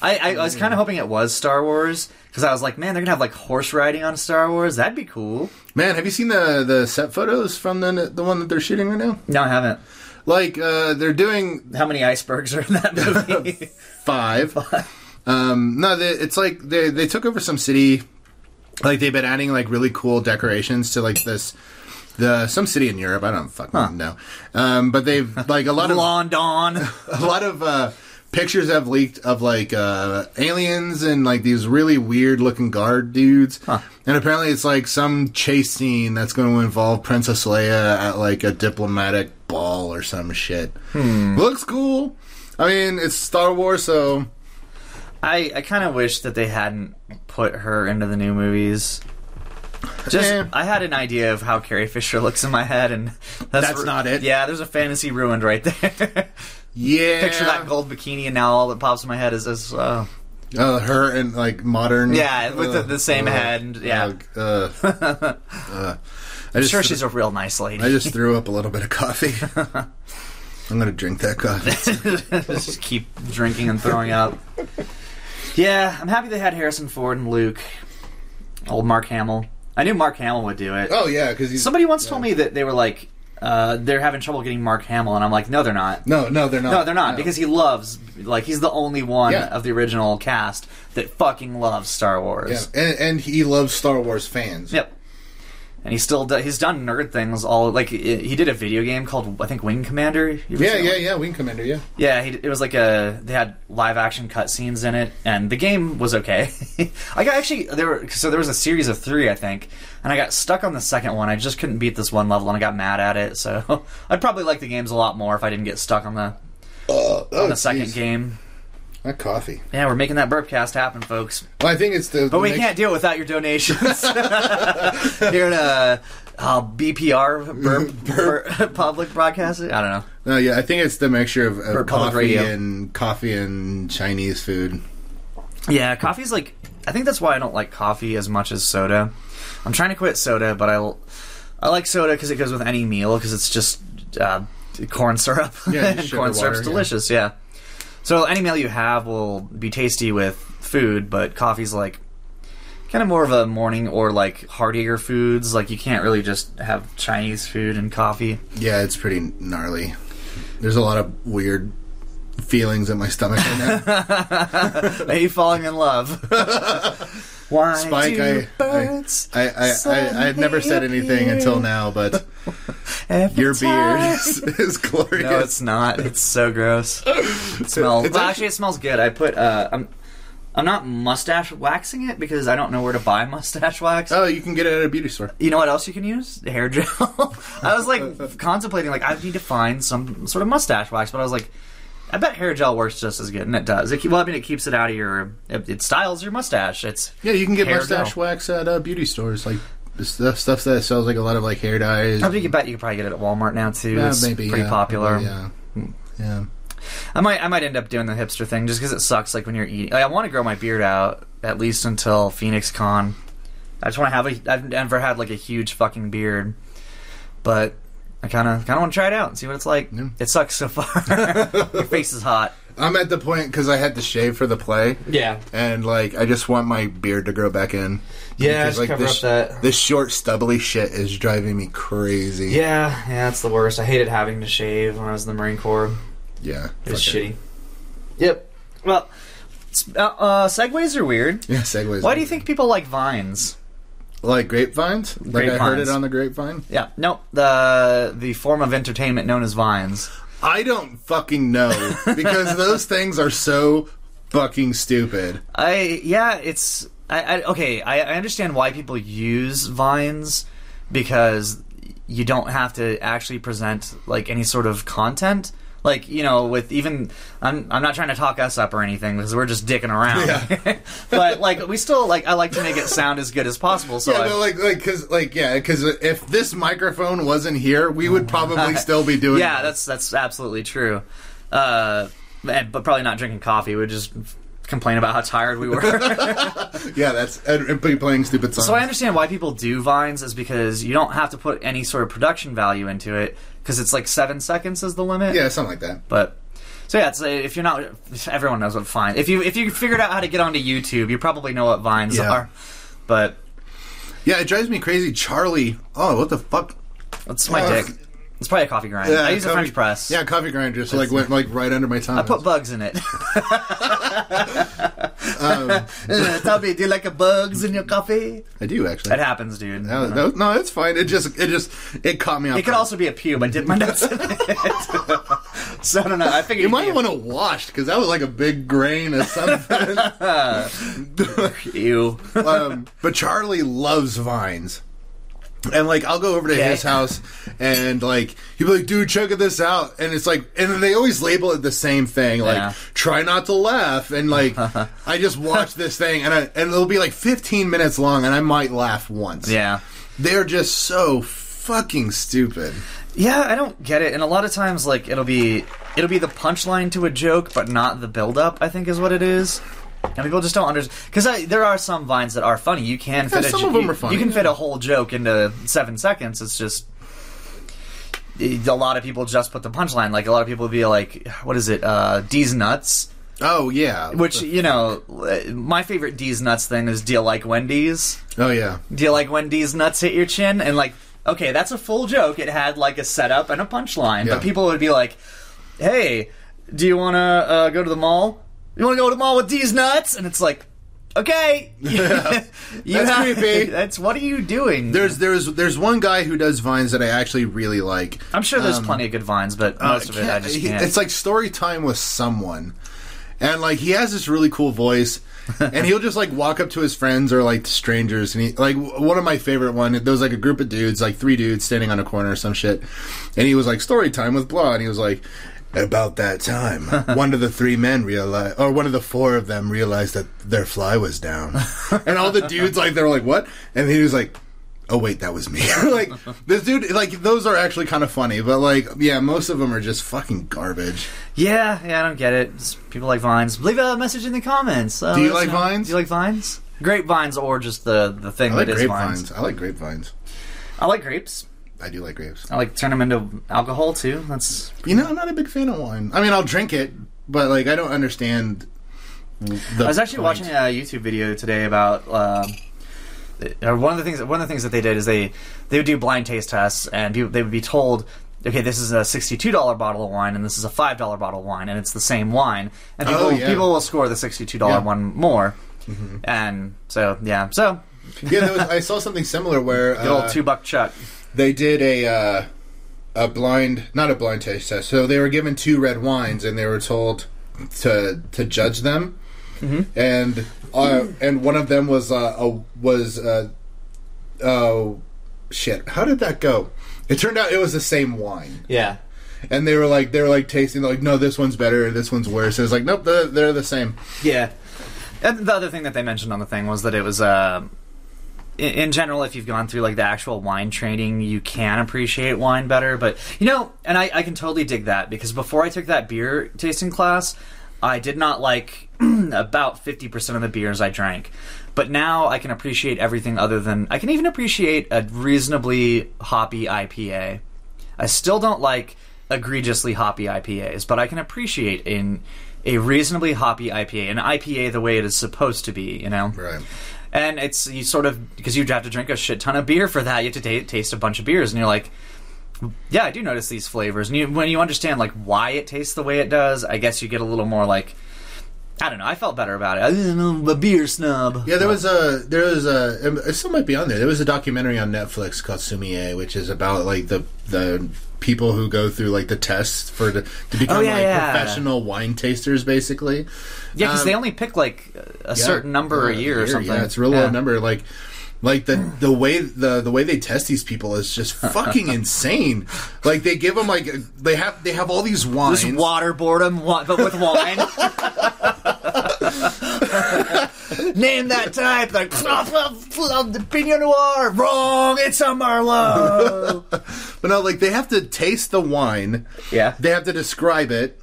S1: I. I, I was kind of hoping it was Star Wars because I was like, man, they're gonna have like horse riding on Star Wars. That'd be cool.
S2: man, have you seen the the set photos from the the one that they're shooting right now?
S1: No, I haven't.
S2: Like, uh, they're doing
S1: How many icebergs are in that movie?
S2: five. um, no, they, it's like they they took over some city. Like they've been adding like really cool decorations to like this. The some city in Europe, I don't fucking know, um, but they've like a lot of
S1: London.
S2: a lot of uh, pictures have leaked of like uh, aliens and like these really weird looking guard dudes.
S1: Huh.
S2: And apparently, it's like some chase scene that's going to involve Princess Leia at like a diplomatic ball or some shit. Looks cool. I mean, it's Star Wars, so
S1: I I kind of wish that they hadn't put her into the new movies. Just,
S2: Yeah.
S1: I had an idea of how Carrie Fisher looks in my head, and that's,
S2: That's not it.
S1: Yeah, there's a fantasy ruined right there.
S2: yeah.
S1: Picture that gold bikini, and now all that pops in my head is this. Uh,
S2: Uh, her and like modern.
S1: Yeah, with the- the same
S2: uh,
S1: head and- yeah.
S2: Uh, uh, uh, I
S1: I'm
S2: just
S1: sure she's a real nice lady.
S2: I just threw up a little bit of coffee. I'm gonna drink that coffee.
S1: just keep drinking and throwing up. Yeah, I'm happy they had Harrison Ford and Luke. Old Mark Hamill. I knew Mark Hamill would do it.
S2: Oh yeah, because
S1: Somebody once told me that they were like, uh, they're having trouble getting Mark Hamill, and I'm like, no, they're not.
S2: no, no, they're not.
S1: No, they're not
S2: No.
S1: because he loves like he's the only one
S2: Yeah.
S1: of the original cast that fucking loves Star
S2: yeah,
S1: Wars.
S2: and, and he loves Star Wars fans.
S1: Yep. And he still do, he's done nerd things all like he did a video game called I think Wing Commander.
S2: Yeah, yeah,
S1: that?
S2: yeah. Wing Commander. Yeah.
S1: Yeah, he, it was like a they had live action cutscenes in it, and the game was okay. I got actually there were so there was a series of three, I think, and I got stuck on the second one. I just couldn't beat this one level, and I got mad at it. So I'd probably like the games a lot more if I didn't get stuck on the
S2: Uh,
S1: on the second game.
S2: That coffee.
S1: Yeah, we're making that burpcast happen, folks.
S2: Well, I think it's the.
S1: But we can't do it without your donations. Here at uh, uh, BPR, burp, burp, public broadcasting. I don't know.
S2: No, yeah, I think it's the mixture of, of coffee and coffee and Chinese food.
S1: Yeah, coffee's like. I think that's why I don't like coffee as much as soda. I'm trying to quit soda, but I I like soda because it goes with any meal because it's just uh, corn syrup
S2: Yeah,
S1: corn syrup's
S2: water, yeah.
S1: delicious. Yeah. So any meal you have will be tasty with food, but coffee's like kind of more of a morning or like heartier foods. Like you can't really just have Chinese food and coffee.
S2: Yeah, it's pretty gnarly. There's a lot of weird feelings in my stomach right now.
S1: Are you falling in love? Why
S2: Spike,
S1: do
S2: I- I-
S1: birds
S2: I, I, I, I had never said anything
S1: appear?
S2: until now, but Your beard is, is glorious.
S1: No, it's not. It's so gross. It smells.
S2: It's
S1: well, actually, it smells good. I put. Uh, I'm. I'm not mustache waxing it because I don't know where to buy mustache wax.
S2: oh, you can get it at a beauty store.
S1: You know what else you can use? Hair gel. I was like contemplating, like I need to find some sort of mustache wax, but I was like, I bet hair gel works just as good, and it does. It, well, I mean, it keeps it out of your. It, it styles your mustache. It's
S2: Yeah, you can get mustache
S1: gel.
S2: wax at uh, beauty stores, like stuff stuff that sells like a lot of like hair dyes.
S1: I think you bet you could probably get it at Walmart now too.
S2: Yeah,
S1: it's
S2: maybe
S1: pretty
S2: yeah,
S1: popular.
S2: Yeah, yeah.
S1: I might I might end up doing the hipster thing just because it sucks. Like when you're eating, like, I want to grow my beard out at least until Phoenix Con. I just want to have a. I've never had like a huge fucking beard, but I kind of kind of want to try it out and see what it's like.
S2: Yeah.
S1: It sucks so far. Your face is hot.
S2: I'm at the point because I had to shave for the play,
S1: Yeah,
S2: and like I just want my beard to grow back in.
S1: Yeah,
S2: Because,
S1: just cover
S2: this,
S1: up that-
S2: this short stubbly shit is driving me crazy.
S1: yeah, yeah. That's the worst. I hated having to shave when I was in the Marine Corps.
S2: yeah,
S1: It was
S2: fuck
S1: shitty. Yep. Well, s- uh, uh, segues are weird.
S2: Yeah, segways.
S1: Why do you think people like vines?
S2: Like grapevines? Like I heard it on the grapevine.
S1: Yeah, no, the the form of entertainment known as vines.
S2: I don't fucking know because those things are so fucking stupid.
S1: I yeah, it's I, I okay. I, I understand why people use vines because you don't have to actually present like any sort of content. Like you know, with even I'm I'm not trying to talk us up or anything because we're just dicking around. but like we still like I like to make it sound as good as possible. So
S2: yeah, no, like, like, cause, like, yeah, because if this microphone wasn't here, we would probably still be doing.
S1: yeah, that's that's absolutely true. Uh, and, but probably not drinking coffee. We'd just complain about how tired we were.
S2: yeah, that's and be playing stupid songs.
S1: So I understand why people do vines is because you don't have to put any sort of production value into it because it's like seven seconds is the limit.
S2: yeah, something like that.
S1: But so yeah, it's, uh, if you're not, everyone knows what vine. If you if you figured out how to get onto YouTube, you probably know what vines
S2: Yeah.
S1: are. But
S2: Yeah, it drives me crazy. Charlie, oh, what the fuck?
S1: that's my
S2: Uh,
S1: dick. It's probably a coffee grind.
S2: Yeah,
S1: I use a French press.
S2: Yeah, coffee grinder just like went like right under my tongue.
S1: I put bugs in it.
S2: Um,
S1: Tubby, do you like a bugs in your coffee?
S2: I do actually.
S1: It happens, dude.
S2: No, no, no, it's fine. It just, it just, it caught me off.
S1: It could
S2: guard.
S1: also be a pube. I did my nuts in it. so I don't know. I figured
S2: You might want to wash because that was like a big grain of something.
S1: Ew.
S2: um, but Charlie loves vines. And like I'll go over to
S1: Okay.
S2: his house and like he'll be like, dude, check this out. And it's like and they always label it the same thing, like
S1: Yeah.
S2: try not to laugh. And like I just watch this thing and I, and it'll be like fifteen minutes long and I might laugh once.
S1: Yeah.
S2: They're just so fucking stupid.
S1: Yeah, I don't get it. And a lot of times, like it'll be it'll be the punchline to a joke, but not the build up. I think is what it is. And people just don't understand because there are some vines that are funny. You can fit a
S2: some
S1: jo-
S2: of them
S1: you-
S2: are funny,
S1: You can fit a whole joke into seven seconds. It's just a lot of people just put the punchline. Like a lot of people would be like, "What is it? Uh, D's nuts."
S2: Oh yeah.
S1: Which you know, my favorite D's nuts thing is, "Do you like Wendy's?"
S2: Oh yeah.
S1: Do you like Wendy's nuts hit your chin? And like, okay, that's a full joke. It had like a setup and a punchline.
S2: Yeah.
S1: But people would be like, hey, do you want to uh, go to the mall? You want to go to the mall with these nuts? And it's like, okay. you
S2: That's
S1: have-
S2: creepy.
S1: That's what are you doing?
S2: There's there's there's one guy who does vines that I actually really like.
S1: I'm sure there's
S2: Um,
S1: plenty of good vines, but most of it I just
S2: he-
S1: can't.
S2: It's like story time with someone, and like he has this really cool voice, and he'll just like walk up to his friends or like strangers, and he like w- one of my favorite one. There was like a group of dudes, like three dudes standing on a corner or some shit, and he was like story time with blah, and he was like. About that time, one of the three men realized, or one of the four of them realized that their fly was down, and all the dudes like they were like, "What?" And he was like, oh wait that was me like this dude like those are actually kind of funny but like yeah most of them are just fucking garbage
S1: yeah, yeah, I don't get it. It's- people like vines. Leave a message in the comments. Uh,
S2: Do you like
S1: know.
S2: vines?
S1: Do you like vines? Grapevines or just the, the thing
S2: i like
S1: that is vines.
S2: i like grapevines
S1: I like grapes.
S2: I do like grapes
S1: I like turn them into alcohol too. That's
S2: you know i'm not a big fan of wine i mean i'll drink it but like i don't understand the
S1: I was actually
S2: point.
S1: watching a YouTube video today about uh, one of the things. One of the things that they did is they they would do blind taste tests, and people, they would be told, okay, this is a sixty-two dollar bottle of wine, and this is a five dollar bottle of wine, and it's the same wine, and people
S2: Oh, yeah.
S1: people will score the sixty-two dollar
S2: Yeah. Mm-hmm.
S1: one more, and so yeah, so
S2: yeah there was, i saw something similar where
S1: the old
S2: uh,
S1: two buck chuck.
S2: They did a uh a blind, not a blind taste test. So they were given two red wines, and they were told to to judge them, and uh, and one of them was uh, a was uh, oh shit. How did that go? It turned out it was the same wine,
S1: Yeah.
S2: and they were like they were like tasting like no, this one's better, this one's worse. And it's like nope, they're, they're the same.
S1: Yeah. And the other thing that they mentioned on the thing was that it was uh, in, general, if you've gone through like the actual wine training, you can appreciate wine better. But you know, and I, I can totally dig that because before I took that beer tasting class, I did not like about fifty percent of the beers I drank. But now I can appreciate everything other than I can even appreciate a reasonably hoppy IPA. I still don't like egregiously hoppy IPAs, but I can appreciate in a reasonably hoppy IPA, an IPA the way it is supposed to be, you know.
S2: Right.
S1: And it's you sort of because you have to drink a shit ton of beer for that. You have to ta taste a bunch of beers, and you're like, yeah, I do notice these flavors. And you, when you understand like why it tastes the way it does, I guess you get a little more like. I don't know. I felt better about it. I beer snub.
S2: Yeah, there was a there was a it still might be on there. There was a documentary on Netflix called Sumie, which is about like the the people who go through like the tests for the, to become
S1: Oh, yeah,
S2: like
S1: yeah.
S2: professional wine tasters, basically.
S1: Yeah, because
S2: Um,
S1: they only pick like a
S2: Yeah,
S1: certain number a
S2: uh,
S1: year or something.
S2: Yeah, it's a real low number. Like, like the the way the the way they test these people is just fucking insane. Like they give them like they have they have all these wines.
S1: Just waterboard them, but with wine. Name that type. Like, the Pinot Noir. Wrong. It's a Merlot.
S2: But no, like they have to taste the wine.
S1: Yeah.
S2: They have to describe it,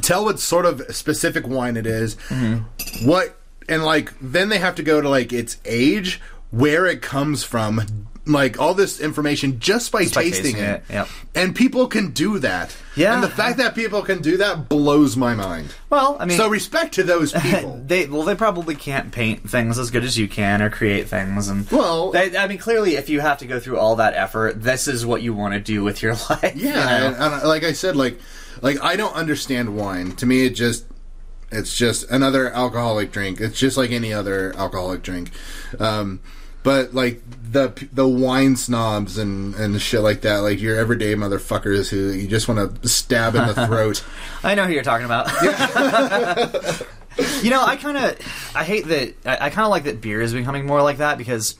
S2: tell what sort of specific wine it is,
S1: Mm-hmm.
S2: what, and like then they have to go to like its age, where it comes from, like all this information just by
S1: by
S2: tasting,
S1: tasting
S2: it.
S1: it, yep.
S2: And people can do that.
S1: Yeah.
S2: And the fact that people can do that blows my mind.
S1: Well, I mean,
S2: So respect to those people.
S1: they well, they probably can't paint things as good as you can or create things. And
S2: Well-
S1: they, I mean, clearly, if you have to go through all that effort, this is what you want to do with your life. you
S2: Yeah,
S1: know?
S2: and, and like I said, like like I don't understand wine. To me, it just it's just another alcoholic drink. It's just like any other alcoholic drink. Um, but like the the wine snobs and and shit like that, like your everyday motherfuckers who you just want to stab in the throat.
S1: I know who you're talking about. you know, I kind of, I hate that. I, I kind of like that beer is becoming more like that because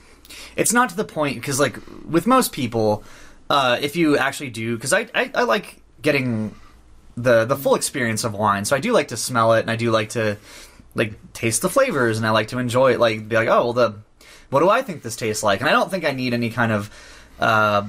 S1: it's not to the point. Because like with most people, uh, if you actually do, because I, I I like getting the the full experience of wine. So I do like to smell it, and I do like to like taste the flavors, and I like to enjoy it. Like be like, oh well, the what do I think this tastes like? And I don't think I need any kind of. Uh,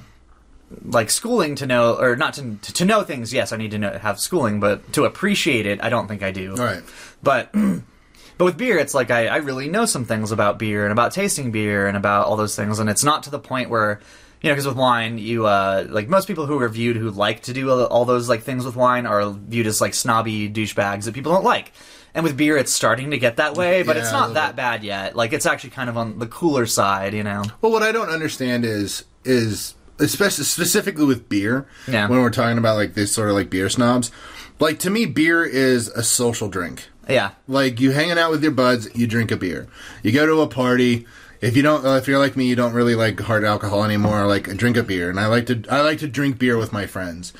S1: like schooling to know or not to to know things yes i need to know, have schooling but to appreciate it i don't think i do
S2: All right.
S1: but but with beer it's like I, I really know some things about beer and about tasting beer and about all those things and it's not to the point where you know because with wine you uh like most people who are viewed who like to do all, all those like things with wine are viewed as like snobby douchebags that people don't like and with beer it's starting to get that way but
S2: Yeah,
S1: it's not that bad yet like it's actually kind of on the cooler side you know
S2: Well, what I don't understand is is especially specifically with beer.
S1: Yeah.
S2: When we're talking about like this sort of like beer snobs, like to me, beer is a social drink.
S1: yeah
S2: Like you hanging out with your buds, you drink a beer. You go to a party. If you don't, uh, if you're like me, you don't really like hard alcohol anymore. Like drink a beer, and I like to, I like to drink beer with my friends.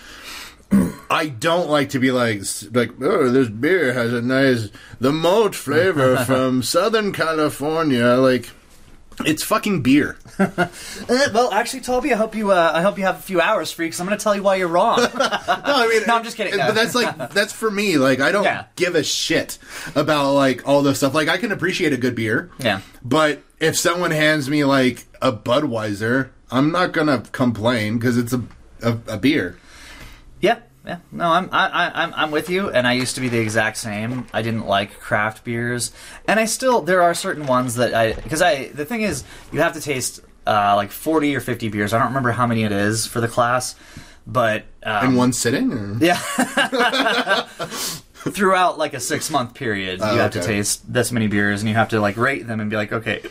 S2: I don't like to be like, like, oh, this beer has a nice, the malt flavor from Southern California. Like, it's fucking beer.
S1: Uh, well, actually, Toby, I hope you uh, I hope you have a few hours free because I'm going to tell you why you're wrong.
S2: No, I mean,
S1: No, I'm just kidding.
S2: But that's like that's for me. Like, I don't
S1: Yeah.
S2: give a shit about like all this stuff. Like, I can appreciate a good beer.
S1: Yeah.
S2: But if someone hands me like a Budweiser, I'm not gonna complain because it's a, a a beer.
S1: Yeah, yeah. No, I'm I, I, I'm I'm with you, and I used to be the exact same. I didn't like craft beers, and I still there are certain ones that I because I the thing is you have to taste uh, like 40 or 50 beers. I don't remember how many it is for the class, but um,
S2: In one sitting? Or?
S1: Yeah. Throughout like a six month period, you
S2: Oh,
S1: have to taste this many beers, and you have to like rate them and be like, okay,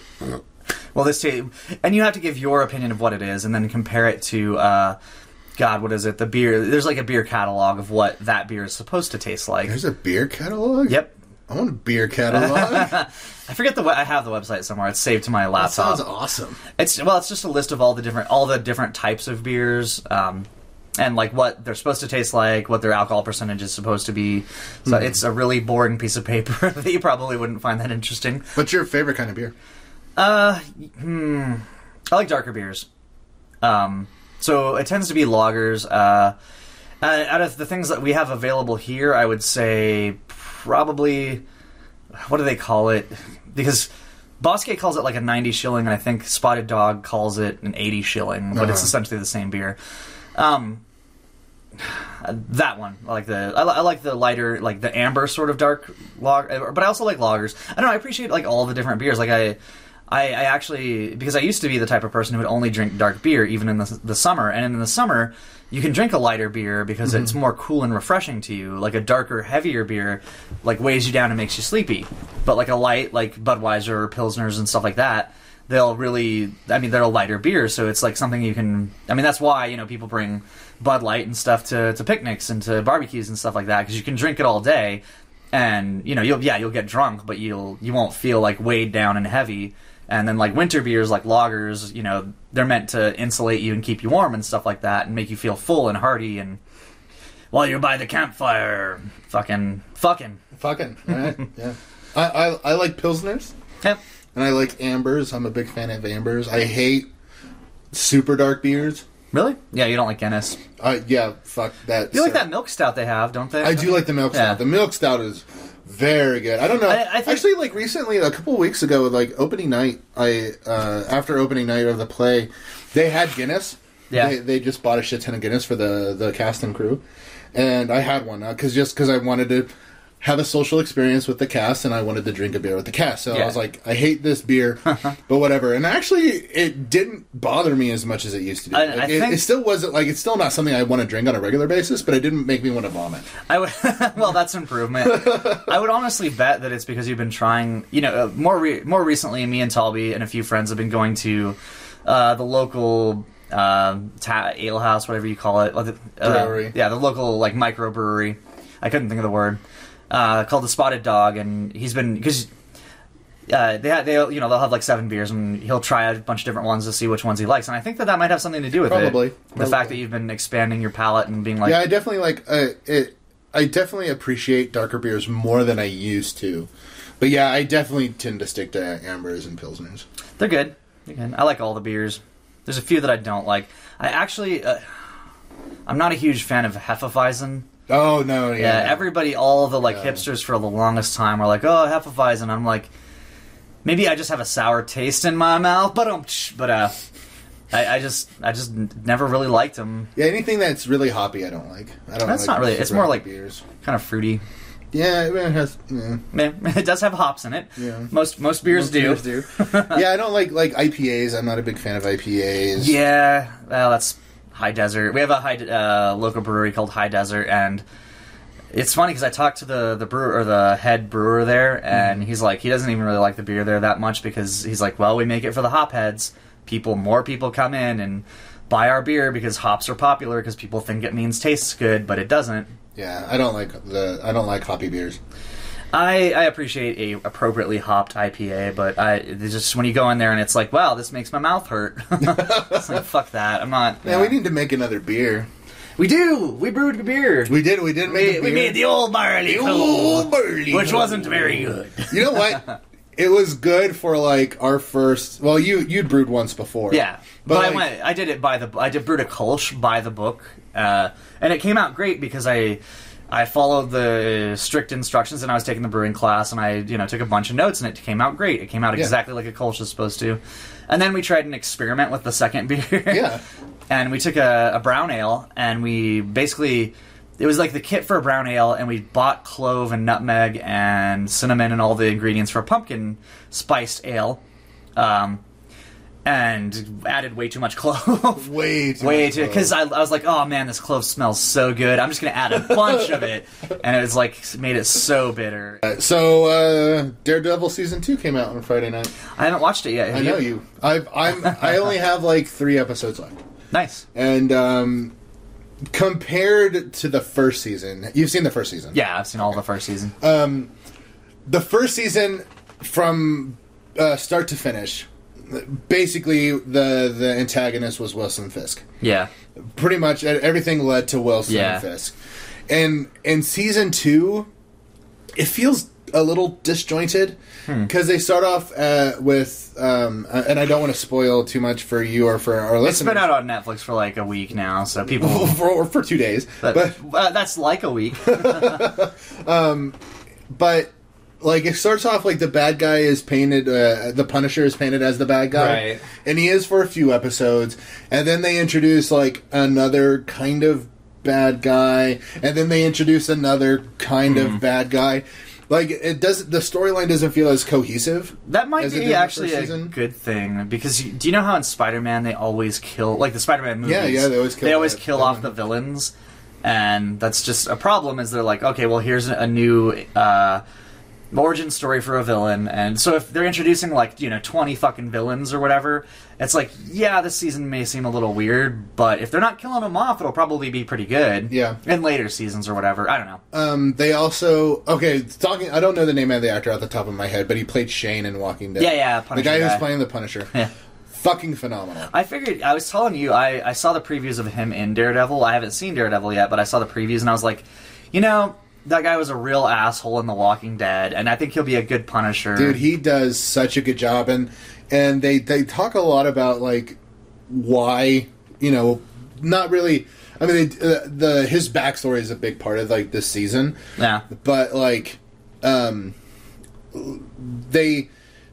S1: well this taste, and you have to give your opinion of what it is, and then compare it to, uh, God, what is it? The beer. There's like a beer catalog of what that beer is supposed to taste like.
S2: There's a beer catalog.
S1: Yep.
S2: I want a beer catalog.
S1: I forget the. I have the website somewhere. It's saved to my laptop.
S2: that sounds awesome.
S1: It's well, it's just a list of all the different all the different types of beers. Um, and like what they're supposed to taste like, what their alcohol percentage is supposed to be. So it's a really boring piece of paper that you probably wouldn't find that interesting.
S2: What's your favorite kind of beer?
S1: Uh, hmm, I like darker beers. Um, so it tends to be loggers. Uh, uh, out of the things that we have available here, I would say probably what do they call it? Because Bosque calls it like a 90 shilling, and I think Spotted Dog calls it an 80 shilling, but it's
S2: Uh-huh.
S1: essentially the same beer. Um, that one, I like the I, I like the lighter, like the amber sort of dark log, but I also like lagers. I don't know. I appreciate like all the different beers. Like I. I, I actually because I used to be the type of person who would only drink dark beer even in the, the summer. And in the summer you can drink a lighter beer because it's mhm. more cool and refreshing to you. Like a darker heavier beer like weighs you down and makes you sleepy. But like a light like Budweiser or Pilsners and stuff like that they'll really I mean they're a lighter beer so it's like something you can I mean that's why you know people bring Bud Light and stuff to, to picnics and to barbecues and stuff like that because you can drink it all day. And you know you'll yeah you'll get drunk but you'll you won't feel like weighed down and heavy and then like winter beers like lagers you know they're meant to insulate you and keep you warm and stuff like that and make you feel full and hearty and while you're by the campfire fucking fucking
S2: Fucking right? yeah. I, I I like pilsners
S1: Yep.
S2: and I like ambers. I'm a big fan of ambers. I hate super dark beers.
S1: really yeah you don't like Guinness
S2: Uh, yeah, fuck that.
S1: you like that milk stout they have don't they
S2: I do like the milk
S1: Yeah.
S2: stout. The milk stout is very good. I don't know.
S1: I- I think-
S2: Actually, like recently, a couple weeks ago, like opening night, I uh, after opening night of the play, they had Guinness.
S1: Yeah.
S2: they, they just bought a shit ton of Guinness for the the cast and crew, and I had one because just because I wanted to have a social experience with the cast and I wanted to drink a beer with the cast. So I was like, I hate this beer, but whatever. And actually, it didn't bother me as much as it used to do.
S1: I-
S2: Like,
S1: I
S2: it,
S1: think-
S2: it still wasn't like it's still not something I want to drink on a regular basis, but it didn't make me want to vomit.
S1: I would. well, that's improvement. I would honestly bet that it's because you've been trying. You know, uh, more re- more recently, me and Talby and a few friends have been going to uh, the local um ta- ale house, whatever you call it, uh,
S2: Brewery.
S1: yeah, the local like microbrewery. I couldn't think of the word. Uh, called the Spotted Dog, and he's been because. Uh, they ha- they you know they'll have like seven beers and he'll try a bunch of different ones to see which ones he likes and I think that that might have something to do with
S2: Probably.
S1: it. The fact that you've been expanding your palate and being like
S2: yeah, I definitely like uh, it. I definitely appreciate darker beers more than I used to, but yeah, I definitely tend to stick to ambers and pilsners.
S1: They're good. They're good. I like all the beers. There's a few that I don't like. I actually, uh, I'm not a huge fan of Hefeweizen.
S2: Oh no, yeah,
S1: Yeah, everybody, all the like
S2: Yeah.
S1: hipsters for the longest time were like, "Oh, Hefeweizen." I'm like, maybe I just have a sour taste in my mouth, but um, but uh, I, I just, I just never really liked them.
S2: yeah. Anything that's really hoppy, I don't like. I don't.
S1: That's
S2: like
S1: not really- it's more like-
S2: beers.
S1: Kind of fruity.
S2: Yeah, it has. Yeah.
S1: Man, It does have hops in it.
S2: Yeah.
S1: Most most beers do.
S2: Beers do. yeah, I don't like like IPAs. I'm not a big fan of IPAs.
S1: Yeah, well, that's High Desert. We have a high uh, local brewery called High Desert, and it's funny because I talked to the the brewer or the head brewer there, and he's like, he doesn't even really like the beer there that much because he's like, well, we make it for the hop heads. People, more people come in and buy our beer because hops are popular because people think it means tastes good, but it doesn't.
S2: yeah. I don't like the. I don't like hoppy beers.
S1: I, I appreciate a appropriately hopped IPA, but I just when you go in there and it's like, wow, this makes my mouth hurt. it's like fuck that. I'm not.
S2: Yeah, we need to make another beer.
S1: We do. We brewed beer.
S2: We did. We did make.
S1: We, we made the old barley,
S2: The old barley
S1: which wasn't very good.
S2: You know what? it was good for like our first. Well, you you'd brewed once before.
S1: Yeah,
S2: but,
S1: but, I went. I did it by the. I did brewed a Kolsch by the book, uh, and it came out great because I. I followed the strict instructions, and I was taking the brewing class, and I, you know, took a bunch of notes, and it came out great. It came out
S2: Yeah.
S1: exactly like a Kolsch is supposed to. And then we tried an experiment with the second beer.
S2: Yeah.
S1: and we took a, a brown ale, and we basically it was like the kit for a brown ale, and we bought clove and nutmeg and cinnamon and all the ingredients for a pumpkin spiced ale, um, and added way too much clove.
S2: way too
S1: Way
S2: much
S1: too, because I, I was like, oh man, this clove smells so good. I'm just gonna add a bunch of it, and it was like made it so bitter.
S2: So uh, Daredevil season two came out on Friday night.
S1: I haven't watched it yet. Have
S2: I know you. I've, I'm. I only have like three episodes left,
S1: Nice.
S2: and um, compared to the first season, you've seen the first season.
S1: Yeah, I've seen all the first season.
S2: Um, the first season from uh, start to finish, basically the the antagonist was Wilson Fisk.
S1: yeah.
S2: pretty much everything led to Wilson
S1: Yeah.
S2: Fisk. And in season two, it feels a little disjointed
S1: Hmm.
S2: because they start off uh, with, um, uh, and I don't want to spoil too much for you or for our listeners.
S1: It's been out on Netflix for like a week now, so people.
S2: for, or for two days,
S1: But,
S2: but
S1: uh, that's like a week.
S2: but like it starts off like the bad guy is painted uh, the punisher is painted as the bad guy
S1: Right.
S2: and he is for a few episodes and then they introduce like another kind of bad guy and then they introduce another kind
S1: Hmm.
S2: of bad guy like it does the storyline doesn't feel as cohesive
S1: That might be actually a good thing because you, do you know how in Spider-Man they always kill like the Spider-Man movies?
S2: Yeah, yeah, they always kill
S1: They always kill off the villains, and that's just a problem. Is they're like, okay, well, here's a new uh, origin story for a villain, and so if they're introducing like you know twenty fucking villains or whatever, it's like, yeah, this season may seem a little weird, but if they're not killing them off, it'll probably be pretty good.
S2: Yeah.
S1: in later seasons or whatever. I don't know.
S2: um they also okay talking i don't know the name of the actor off the top of my head but he played shane in walking dead
S1: Yeah, yeah,
S2: the
S1: Punisher
S2: guy who's playing the punisher
S1: Yeah.
S2: fucking phenomenal
S1: I figured I was telling you I, I saw the previews of him in Daredevil. I haven't seen Daredevil yet, but I saw the previews and I was like, you know, that guy was a real asshole in The Walking Dead, and I think he'll be a good Punisher.
S2: dude he does such a good job and and they they talk a lot about like why you know not really i mean they, uh, the his backstory is a big part of like this season
S1: yeah,
S2: but like um they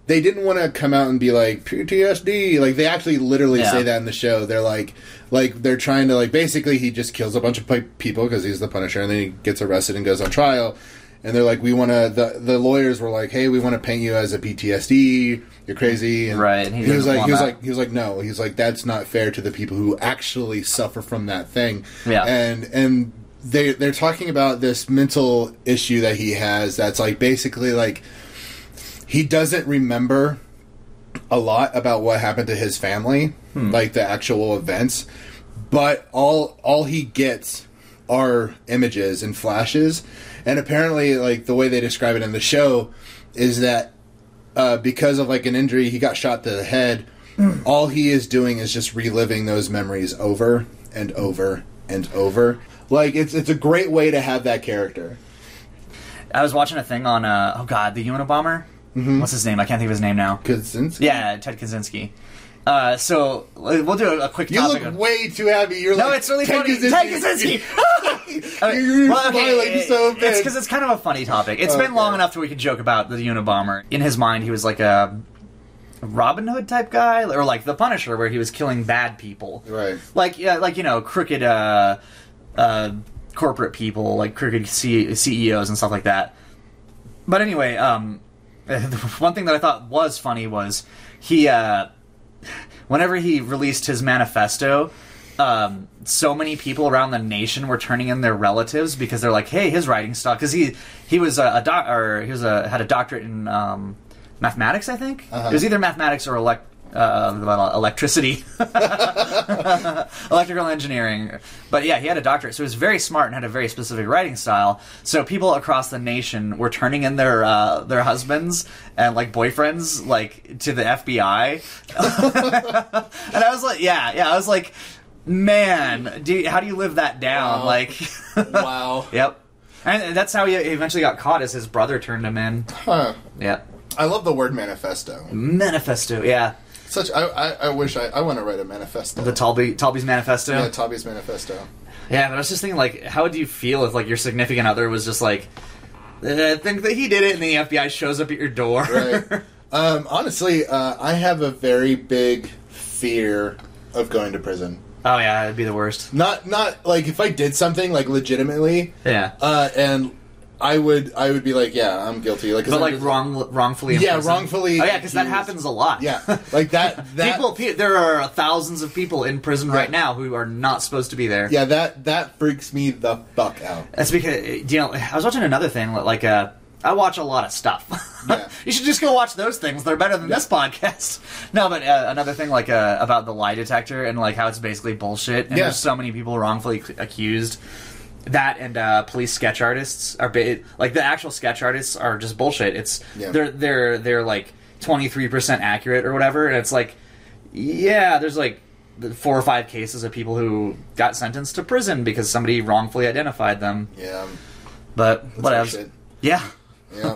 S2: they didn't want to come out and be like PTSD. Like they actually literally
S1: Yeah.
S2: say that in the show. They're like, like they're trying to like basically he just kills a bunch of people because he's the Punisher, and then he gets arrested and goes on trial. And they're like, we want to. The the lawyers were like, hey, we want to paint you as a PTSD. You're crazy, and
S1: Right, he
S2: he, was like, he was
S1: that.
S2: like, he was like, no. He's like, that's not fair to the people who actually suffer from that thing.
S1: Yeah.
S2: and and they they're talking about this mental issue that he has. That's like basically like he doesn't remember a lot about what happened to his family, like the actual events, but all all he gets are images and flashes. And apparently, like the way they describe it in the show is that uh, because of like an injury, he got shot to the head. All he is doing is just reliving those memories over and over and over. Like it's it's a great way to have that character.
S1: I was watching a thing on uh, oh god, the Unabomber.
S2: Mm-hmm.
S1: What's his name? I can't think of his name now.
S2: Kaczynski?
S1: Yeah, Ted Kaczynski. Uh, so we'll do a, a quick
S2: You look
S1: on-
S2: way too happy. You're
S1: no,
S2: like
S1: it's really
S2: Ted
S1: funny.
S2: Kaczynski.
S1: Ted Kaczynski. I mean,
S2: You're-
S1: well, okay,
S2: smiling so
S1: It's
S2: big.
S1: because it's kind of a funny topic. It's been
S2: Okay.
S1: long enough that we could joke about the Unabomber. In his mind, he was like a Robin Hood type guy, or like the Punisher, where he was killing bad people.
S2: Right.
S1: Like, yeah, like you know, crooked uh, uh, corporate people, like crooked C- CEOs and stuff like that. But anyway, um, one thing that I thought was funny was he, uh, whenever he released his manifesto, um, so many people around the nation were turning in their relatives because they're like, "Hey, his writing style," because he he was a, a doc or he was a had a doctorate in um, mathematics, I think.
S2: Uh-huh.
S1: It was either mathematics or elect. Uh, electricity, electrical engineering. But yeah, he had a doctorate, so he was very smart and had a very specific writing style. So people across the nation were turning in their uh, their husbands and like boyfriends like to the FBI, and I was like, yeah, yeah, I was like, man, do you, how do you live that down?
S2: Wow.
S1: Like,
S2: Wow.
S1: yep. And that's how he eventually got caught, as his brother turned him in.
S2: Huh.
S1: Yeah,
S2: I love the word manifesto.
S1: manifesto. Yeah,
S2: Such. I. I, I wish I. I want to write a manifesto.
S1: the Talby Talby's manifesto.
S2: yeah, Toby's manifesto.
S1: Yeah, but I was just thinking, like, how would you feel if, like, your significant other was just like, uh, think that he did it, and the FBI shows up at your door?
S2: Right. um, honestly, uh, I have a very big fear of going to prison.
S1: oh yeah, it'd be the worst.
S2: Not not like if I did something like legitimately,
S1: Yeah,
S2: uh, and I would I would be like, yeah, I'm guilty. Like,
S1: but
S2: I'm
S1: like
S2: just-
S1: wrong, wrongfully.
S2: Yeah,
S1: prison.
S2: wrongfully
S1: Oh yeah, because that happens a lot.
S2: Yeah, like that. That
S1: people, pe- there are thousands of people in prison right now who are not supposed to be there.
S2: Yeah, that that freaks me the fuck out.
S1: That's because you know I was watching another thing like uh I watch a lot of stuff.
S2: Yeah.
S1: you should just go watch those things. They're better than this podcast. No, but uh, another thing like uh, about the lie detector and like how it's basically bullshit. And
S2: Yeah.
S1: there's so many people wrongfully accused. That and uh, police sketch artists are ba- like the actual sketch artists are just bullshit. It's
S2: Yeah.
S1: they're they're they're like 23 percent accurate or whatever, and it's like yeah, there's like four or five cases of people who got sentenced to prison because somebody wrongfully identified them.
S2: Yeah.
S1: But
S2: our
S1: whatever. Yeah.
S2: Yeah.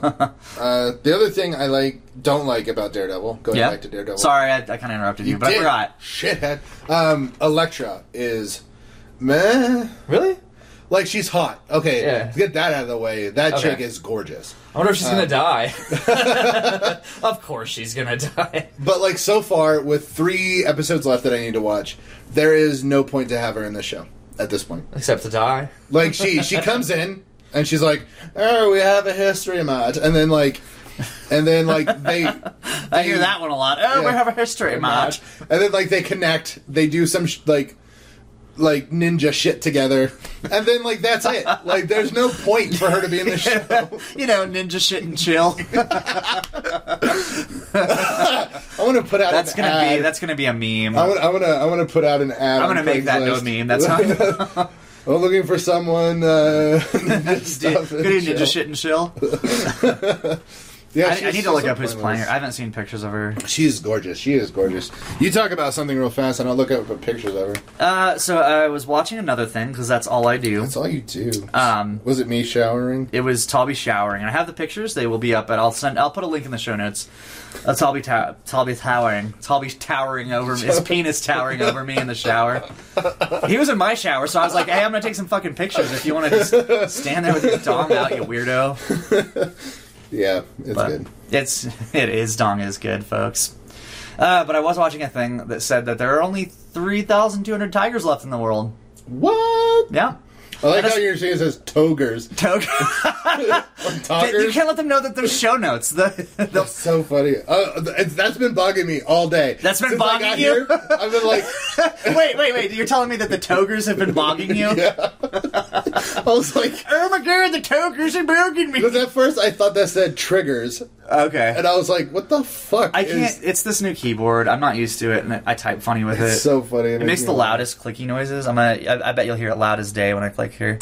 S2: uh, the other thing I like, don't like about Daredevil, going
S1: Yeah.
S2: back to Daredevil.
S1: Sorry, I, I kind of interrupted you, but I
S2: did.
S1: forgot.
S2: Shithead. Um, Elektra is meh.
S3: Really?
S2: Like she's hot. Okay,
S3: Yeah.
S2: get that out of the way. That
S3: Okay.
S2: chick is gorgeous.
S3: I wonder if she's
S2: Um,
S3: gonna die. of course she's gonna die.
S2: But like so far, with three episodes left that I need to watch, there is no point to have her in the show at this point.
S3: Except to die.
S2: Like she she comes in and she's like, "Oh, we have a history match," and then like, and then like they,
S1: I hear that one a lot. Oh, we have a history match.
S2: and then like they connect, they do some sh- like. Like ninja shit together, and then like that's it. Like there's no point for her to be in the show.
S1: you know, ninja shit and chill.
S2: I want to put out.
S1: That's
S2: an
S1: gonna
S2: ad.
S1: be that's gonna be a meme.
S2: I want. I want to. I want to put out an ad.
S1: I'm gonna
S2: on
S1: make that no meme. That's not.
S2: I'm looking for someone. Uh, ninja
S1: ninja shit and chill.
S2: Yeah,
S1: I, I need to look up who's playing her. I haven't seen pictures of her.
S2: She's gorgeous. She is gorgeous. You talk about something real fast, and I'll look up pictures of her.
S1: Uh, so I was watching another thing because that's all I do.
S2: That's all you do.
S1: Um,
S2: Was it me showering?
S1: it was Talby showering, and I have the pictures. They will be up, but I'll send. I'll put a link in the show notes. Uh, Talby, tow- Talby towering, Talby towering over me. His penis towering over me in the shower. He was in my shower, so I was like, "Hey, I'm gonna take some fucking pictures. If you want to just stand there with your dong out, you weirdo."
S2: Yeah, it's
S1: But
S2: good.
S1: It's it is dong is good, folks. Uh, but I was watching a thing that said that there are only three thousand two hundred tigers left in the world.
S2: What?
S1: Yeah,
S2: I like how you're saying it says togers. Togers.
S1: You can't let them know that there's show notes. The,
S2: That's so funny. Uh, th- that's been bugging me all day.
S1: That's been
S2: Since
S1: bugging you?
S2: Here, I've been like,
S1: wait, wait, wait! You're telling me that the togers have been bogging you?
S2: yeah. I was like,
S1: Oh my god, the togers are bugging me.
S2: because at first I thought that said triggers,
S1: Okay.
S2: and I was like, what the fuck?
S1: I
S2: is-
S1: can't. It's this new keyboard. I'm not used to it, and I type funny with it.
S2: It's
S1: it.
S2: so funny.
S1: it makes the loudest clicky noises. I'm gonna. I, I bet you'll hear it loud as day when I click here.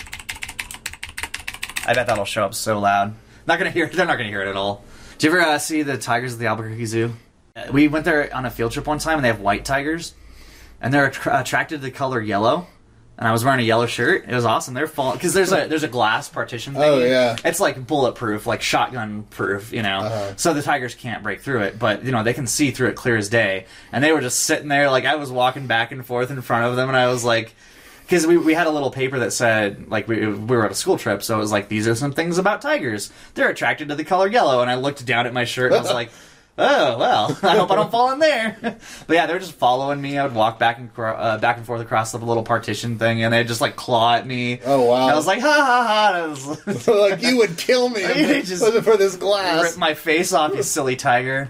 S1: I bet that'll show up so loud. Not gonna hear. They're not gonna hear it at all. Did you ever uh, see the tigers at the Albuquerque Zoo? We went there on a field trip one time, and they have white tigers, and they're attra- attracted to the color yellow. And I was wearing a yellow shirt. It was awesome. They're falling because there's a there's a glass partition. Thing.
S2: Oh, yeah.
S1: it's like bulletproof, like shotgun proof. You know,
S2: Uh-huh.
S1: so the tigers can't break through it, but you know they can see through it clear as day. And they were just sitting there, like I was walking back and forth in front of them, and I was like, because we, we had a little paper that said like we, we were at a school trip, so it was like these are some things about tigers. They're attracted to the color yellow, and I looked down at my shirt and I was like. Oh well, I hope I don't fall in there. but yeah, they were just following me. I would walk back and cro- uh, back and forth across the little partition thing, and they'd just like claw at me.
S2: Oh, wow.
S1: And I was like, ha ha ha! And I was,
S2: like you would kill me if
S1: You
S2: it
S1: just
S2: for this glass.
S1: rip my face off, you silly tiger.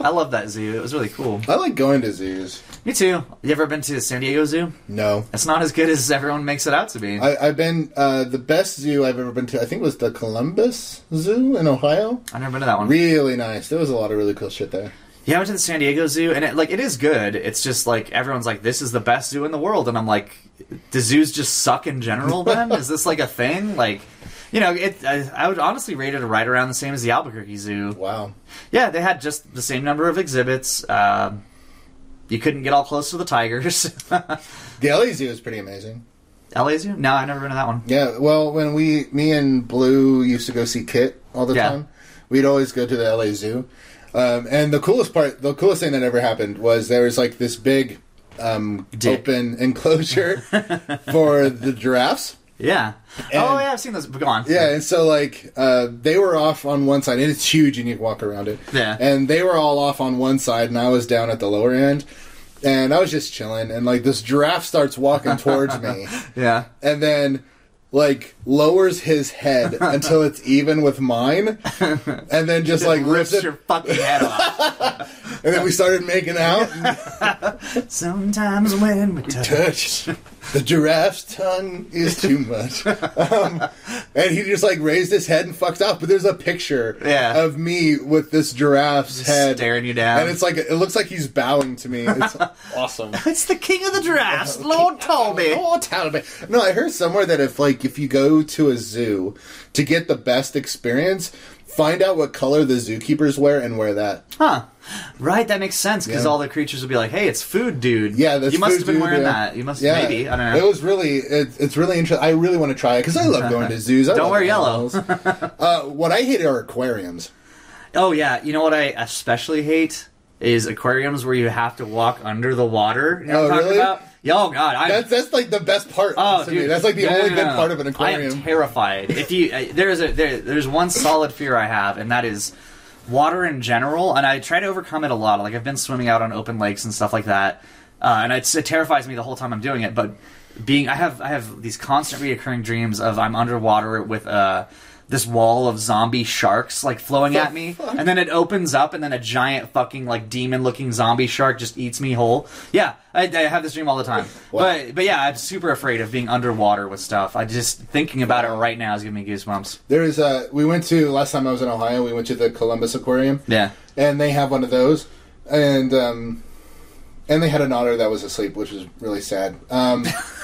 S1: I love that zoo. It was really cool.
S2: I like going to zoos.
S1: Me too. You ever been to the San Diego Zoo?
S2: No,
S1: It's not as good as everyone makes it out to be.
S2: I, I've been uh, the best zoo I've ever been to. I think was the Columbus Zoo in Ohio.
S1: I've never been to that one.
S2: Really nice. There was a lot of really cool shit there.
S1: Yeah, I went to the San Diego Zoo, and it, like it is good. It's just like everyone's like, "This is the best zoo in the world," and I'm like, "Do zoos just suck in general? Then is this like a thing? Like, you know, it. I, I would honestly rate it right around the same as the Albuquerque Zoo.
S2: Wow.
S1: Yeah, they had just the same number of exhibits. Um, you couldn't get all close to the tigers.
S2: The LA Zoo is pretty amazing.
S1: LA Zoo? No, I've never been to that one.
S2: Yeah, well, when we, me and Blue used to go see Kit all the
S1: Yeah.
S2: time, we'd always go to the LA Zoo. Um, and the coolest part, the coolest thing that ever happened was there was like this big um, open enclosure for the giraffes.
S1: Yeah.
S2: And-
S1: oh yeah, I've seen those. Go on.
S2: Yeah, and so like uh, they were off on one side, and it's huge, and you walk around it.
S1: Yeah.
S2: And they were all off on one side, and I was down at the lower end, and I was just chilling, and like this giraffe starts walking towards me,
S1: Yeah.
S2: and then like lowers his head until it's even with mine, and then just like
S1: Rips
S2: it,
S1: your fucking head off.
S2: and then we started making out.
S1: Sometimes when we touch.
S2: touch. The giraffe's tongue is too much. Um, and he just like raised his head and fucked off. But there's a picture
S1: Yeah.
S2: of me with this giraffe's head.
S1: staring you down.
S2: And it's like, it looks like he's bowing to me. It's awesome.
S1: It's the king of the giraffes, Lord Talby.
S2: Oh, Talbot. No, I heard somewhere that if like if you go to a zoo to get the best experience, find out what color the zookeepers wear and wear that.
S1: Huh. Right, that makes sense because
S2: Yeah.
S1: all the creatures would be like, "Hey, it's food, dude."
S2: Yeah, that's
S1: you must
S2: food,
S1: have been
S2: dude,
S1: wearing
S2: yeah.
S1: that. You must
S2: Yeah,
S1: maybe. I don't know.
S2: It was really, it, it's really interesting. I really want to try it because I love going to zoos. I
S1: Don't
S2: love
S1: wear yellow.
S2: animals. uh, what I hate are aquariums.
S1: Oh yeah, you know what I especially hate is aquariums where you have to walk under the water. You know
S2: Oh,
S1: what I'm talking
S2: really?
S1: about? Oh god, I
S2: That's that's like the best part.
S1: Oh, dude,
S2: me. that's like the
S1: No,
S2: only
S1: no,
S2: good
S1: no.
S2: part of an aquarium.
S1: I am terrified. If you uh, there's a there, there's one solid fear I have, and that is water in general. And I try to overcome it a lot. Like I've been swimming out on open lakes and stuff like that, uh, and it's, it terrifies me the whole time I'm doing it. But being I have I have these constant reoccurring dreams of I'm underwater with uh this wall of zombie sharks like flowing at me and then it opens up and then a giant fucking like demon looking zombie shark just eats me whole yeah I, I have this dream all the time
S2: Wow.
S1: but but yeah i'm super afraid of being underwater with stuff i just thinking about it right now is giving me goosebumps
S2: There is a. We went to last time I was in Ohio. We went to the Columbus Aquarium.
S1: yeah
S2: and they have one of those, and um, and they had an otter that was asleep, which was really sad. Um,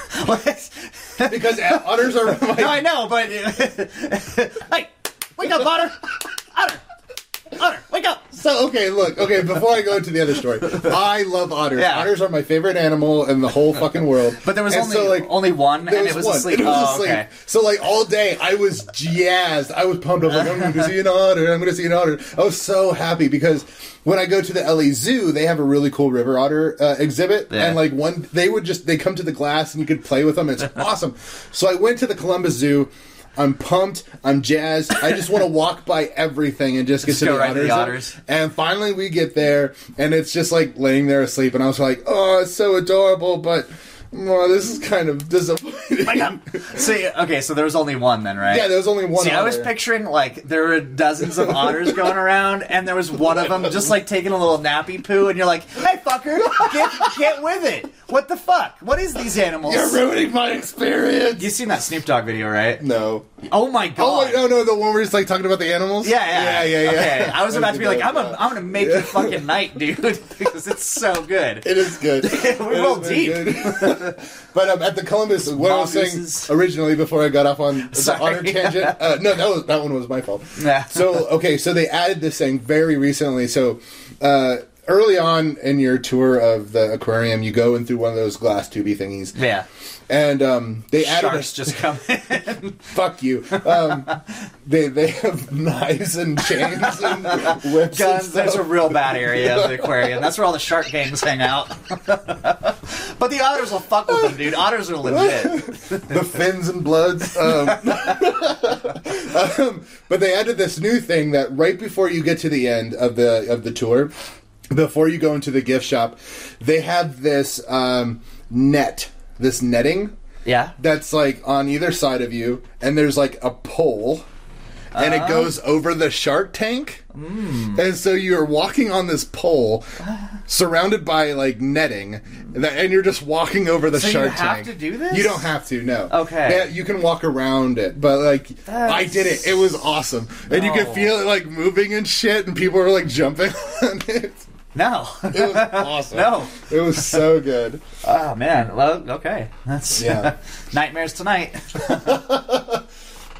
S2: because otters are my,
S1: no i know but hey wake up otter. Otter otter wake up
S2: so okay. Look, okay. Before I go into the other story, I love otters.
S1: Yeah.
S2: Otters are my favorite animal in the whole fucking world.
S1: but there was
S2: And
S1: only
S2: so, like,
S1: only one
S2: There
S1: and
S2: was
S1: it was
S2: one.
S1: asleep
S2: It was
S1: oh,
S2: asleep.
S1: okay
S2: So like all day, I was jazzed. I was pumped. Was like, I'm going to see an otter. I'm going to see an otter. I was so happy because when I go to the LA Zoo, they have a really cool river otter uh, exhibit,
S1: Yeah.
S2: and like one, they would just they come to the glass and you could play with them. It's awesome. So I went to the Columbus Zoo. I'm pumped. I'm jazzed. I just want to walk by everything and just get
S1: Just
S2: to the
S1: right
S2: otters.
S1: the otters.
S2: And finally, we get there, and it's just like laying there asleep. And I was like, "Oh, it's so adorable," but oh, this is kind of disappointing.
S1: wake up um, see okay so there was only one then right
S2: Yeah, there was only one.
S1: See, I was picturing like there were dozens of otters going around, and there was one of them just like taking a little nappy poo, and you're like, "Hey, fucker, get get with it! What the fuck? What is these animals?"
S2: You're ruining my experience.
S1: you seen that Snoop Dogg video, right?
S2: no.
S1: Oh my oh, god!
S2: Oh wait, no, no, the one where he's like talking about the animals.
S1: Yeah, yeah,
S2: yeah, yeah. yeah.
S1: Okay, I was about to be like, I'm, a,
S2: Yeah.
S1: I'm gonna make your fucking night, dude, because it's so good.
S2: It is good.
S1: We're
S2: It
S1: real deep.
S2: good. but um, at the Columbus, what I was saying originally before I got off on the otter tangent. Uh, no, that was that one was my fault.
S1: Yeah.
S2: So okay, so they added this thing very recently. So uh, early on in your tour of the aquarium, you go in through one of those glass tubey thingies,
S1: Yeah,
S2: and um, they added
S1: sharks
S2: a,
S1: just come in.
S2: Fuck you. Um, they they have knives and chains and whips. and
S1: Guns. There's a real bad area of the aquarium. That's where all the shark gangs hang out. but the otters will fuck with them, dude. Otters are legit.
S2: the fins and bloods. Um, um, but they added this new thing that right before you get to the end of the of the tour, before you go into the gift shop, they have this um, net, this netting
S1: Yeah.
S2: that's like on either side of you, and there's like a pole. And it goes over the shark tank, and so you're walking on this pole, surrounded by like netting, and you're just walking over the
S1: So you
S2: shark
S1: have
S2: tank.
S1: to do this?
S2: You don't have to, no.
S1: Okay.
S2: Yeah, you can walk around it, but like I did it. It was awesome, and you can feel it like moving and shit, and people are like jumping on it.
S1: No.
S2: It was awesome.
S1: No.
S2: it was so good.
S1: Oh man. Well, okay. That's
S2: Yeah.
S1: nightmares tonight.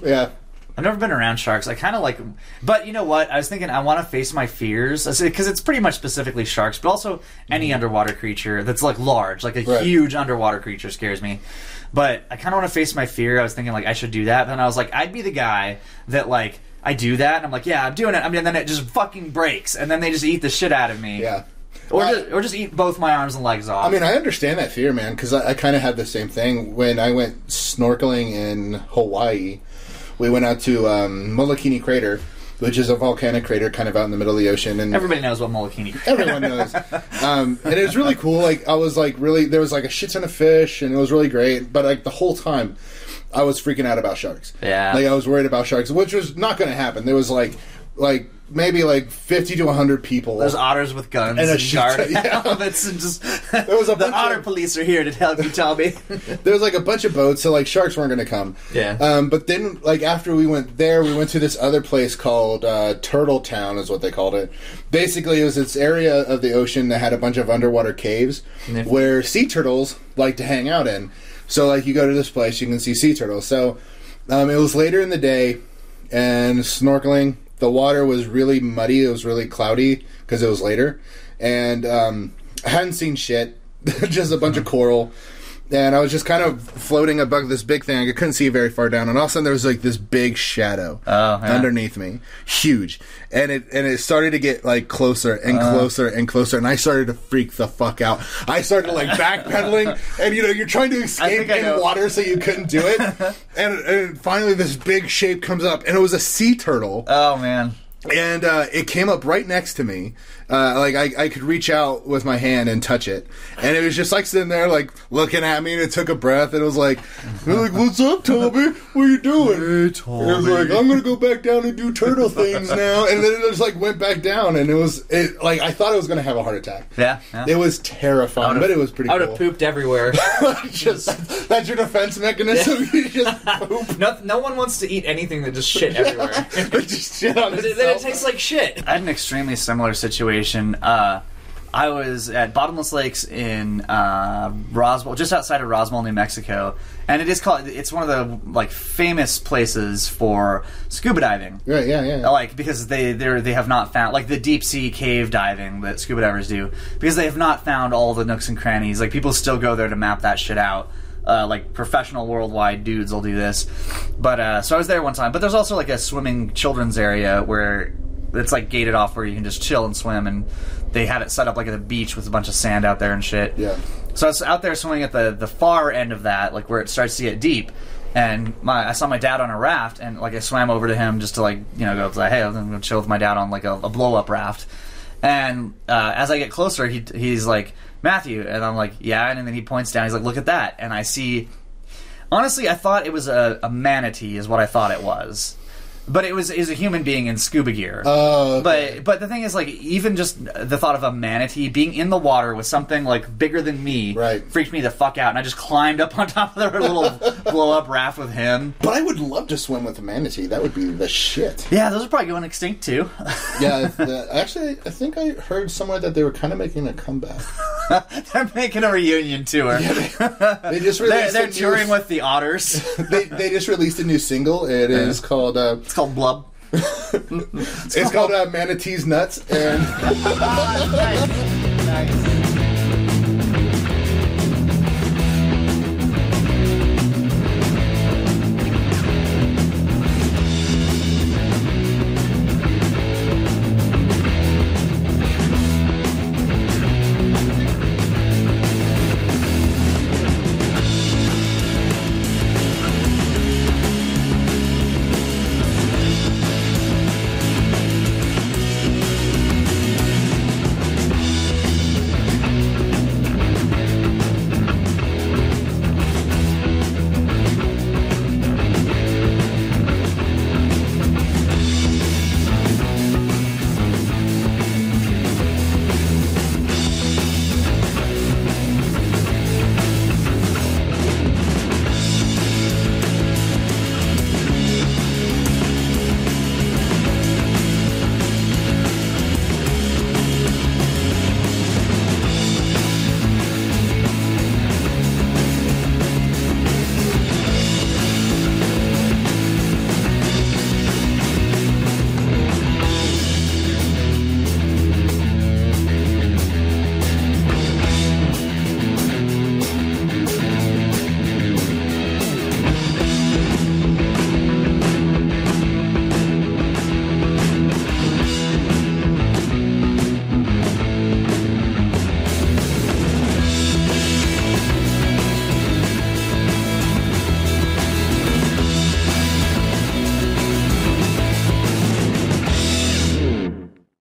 S2: Yeah,
S1: I've never been around sharks. I kind of like, them, but you know what? I was thinking I want to face my fears because it's pretty much specifically sharks, but also any mm-hmm. underwater creature that's like large, like a.
S2: Right.
S1: huge underwater creature scares me. But I kind of want to face my fear. I was thinking like I should do that. Then I was like, I'd be the guy that like I do that, and I'm like, yeah, I'm doing it. I mean, and then it just fucking breaks, and then they just eat the shit out of me.
S2: yeah.
S1: Or
S2: I-
S1: just, or just eat both my arms and legs off.
S2: I mean, I understand that fear, man, because I, I kind of had the same thing when I went snorkeling in Hawaii. We went out to um, Molokini Crater, which is a volcanic crater kind of out in the middle of the ocean, and
S1: everybody knows what molokini.
S2: everyone knows. Um, and it was really cool. Like I was like really, there was like a shit ton of fish, and it was really great. But like the whole time, I was freaking out about sharks.
S1: Yeah.
S2: like I was worried about sharks, which was not going to happen. There was like, like maybe like fifty to hundred people.
S1: There's otters with guns
S2: And a shark. yeah.
S1: helmets and just.
S2: There was a
S1: the otter
S2: of-
S1: police are here to help you, Tommy.
S2: there was like a bunch of boats, so like sharks weren't going to come.
S1: Yeah.
S2: Um, but then, like after we went there, we went to this other place called uh, Turtle Town, is what they called it. Basically, it was this area of the ocean that had a bunch of underwater caves where sea turtles like to hang out in. So, like, you go to this place, you can see sea turtles. So, um, it was later in the day, and snorkeling. the water was really muddy. It was really cloudy because it was later, and um, I hadn't seen shit. just a bunch of coral. And I was just kind of floating above this big thing. I couldn't see very far down, and all of a sudden there was like this big shadow
S1: Oh, yeah.
S2: underneath me, huge, and it and it started to get like closer and
S1: Uh.
S2: closer and closer, and I started to freak the fuck out. I started like backpedaling, and you know you're trying to escape in water, so you couldn't do it, and, and finally this big shape comes up, and it was a sea turtle
S1: Oh man.
S2: And uh, it came up right next to me. Uh, like I, I could reach out with my hand and touch it, and it was just like sitting there, like looking at me, and it took a breath, and it was like, like, "What's up, Toby? What are you doing?"
S1: Hey,
S2: And it was like, "I'm gonna go back down and do turtle things now," and then it just like went back down, and it was it like I thought I was gonna have a heart attack.
S1: Yeah. yeah.
S2: It was terrifying, but it was pretty cool.
S3: I would
S2: cool.
S3: have pooped everywhere.
S2: just that's your defense mechanism. you just poop,
S3: no, no one wants to eat anything that just shit everywhere.
S2: just shit on
S3: then it tastes like shit.
S1: I had an extremely similar situation. Uh, I was at Bottomless Lakes in uh, Roswell, just outside of Roswell, New Mexico, and it is called. It's one of the like famous places for scuba diving.
S2: Right? Yeah, yeah.
S1: Like because they they they have not found like the deep sea cave diving that scuba divers do because they have not found all the nooks and crannies. Like people still go there to map that shit out. Uh, like professional worldwide dudes will do this, but uh, so I was there one time. But there's also like a swimming children's area where it's like gated off where you can just chill and swim, and they have it set up like at a beach with a bunch of sand out there and shit.
S2: Yeah.
S1: So I was out there swimming at the the far end of that, like where it starts to get deep. And my, I saw my dad on a raft, and like I swam over to him just to like you know go like, hey, I'm gonna chill with my dad on like a, a blow up raft. And uh, as I get closer, he he's like Matthew, and I'm like yeah, and then he points down. He's like, look at that, and I see. Honestly, I thought it was a, a manatee, is what I thought it was, but it was is a human being in scuba gear.
S2: Oh, okay.
S1: But but the thing is, like, even just the thought of a manatee being in the water with something like bigger than me,
S2: Right.
S1: freaked me the fuck out, and I just climbed up on top of their little blow up raft with him.
S2: But I would love to swim with a manatee. That would be the shit.
S1: Yeah, those are probably going extinct too.
S2: Yeah, the, actually, I think I heard somewhere that they were kind of making a comeback.
S1: they're making a reunion tour.
S2: They just
S1: they're they're
S2: a new-
S1: touring with the otters.
S2: They, they just released a new single. It is called uh,
S1: It's called Blub.
S2: it's called uh, Manatee's Nuts, and
S1: nice.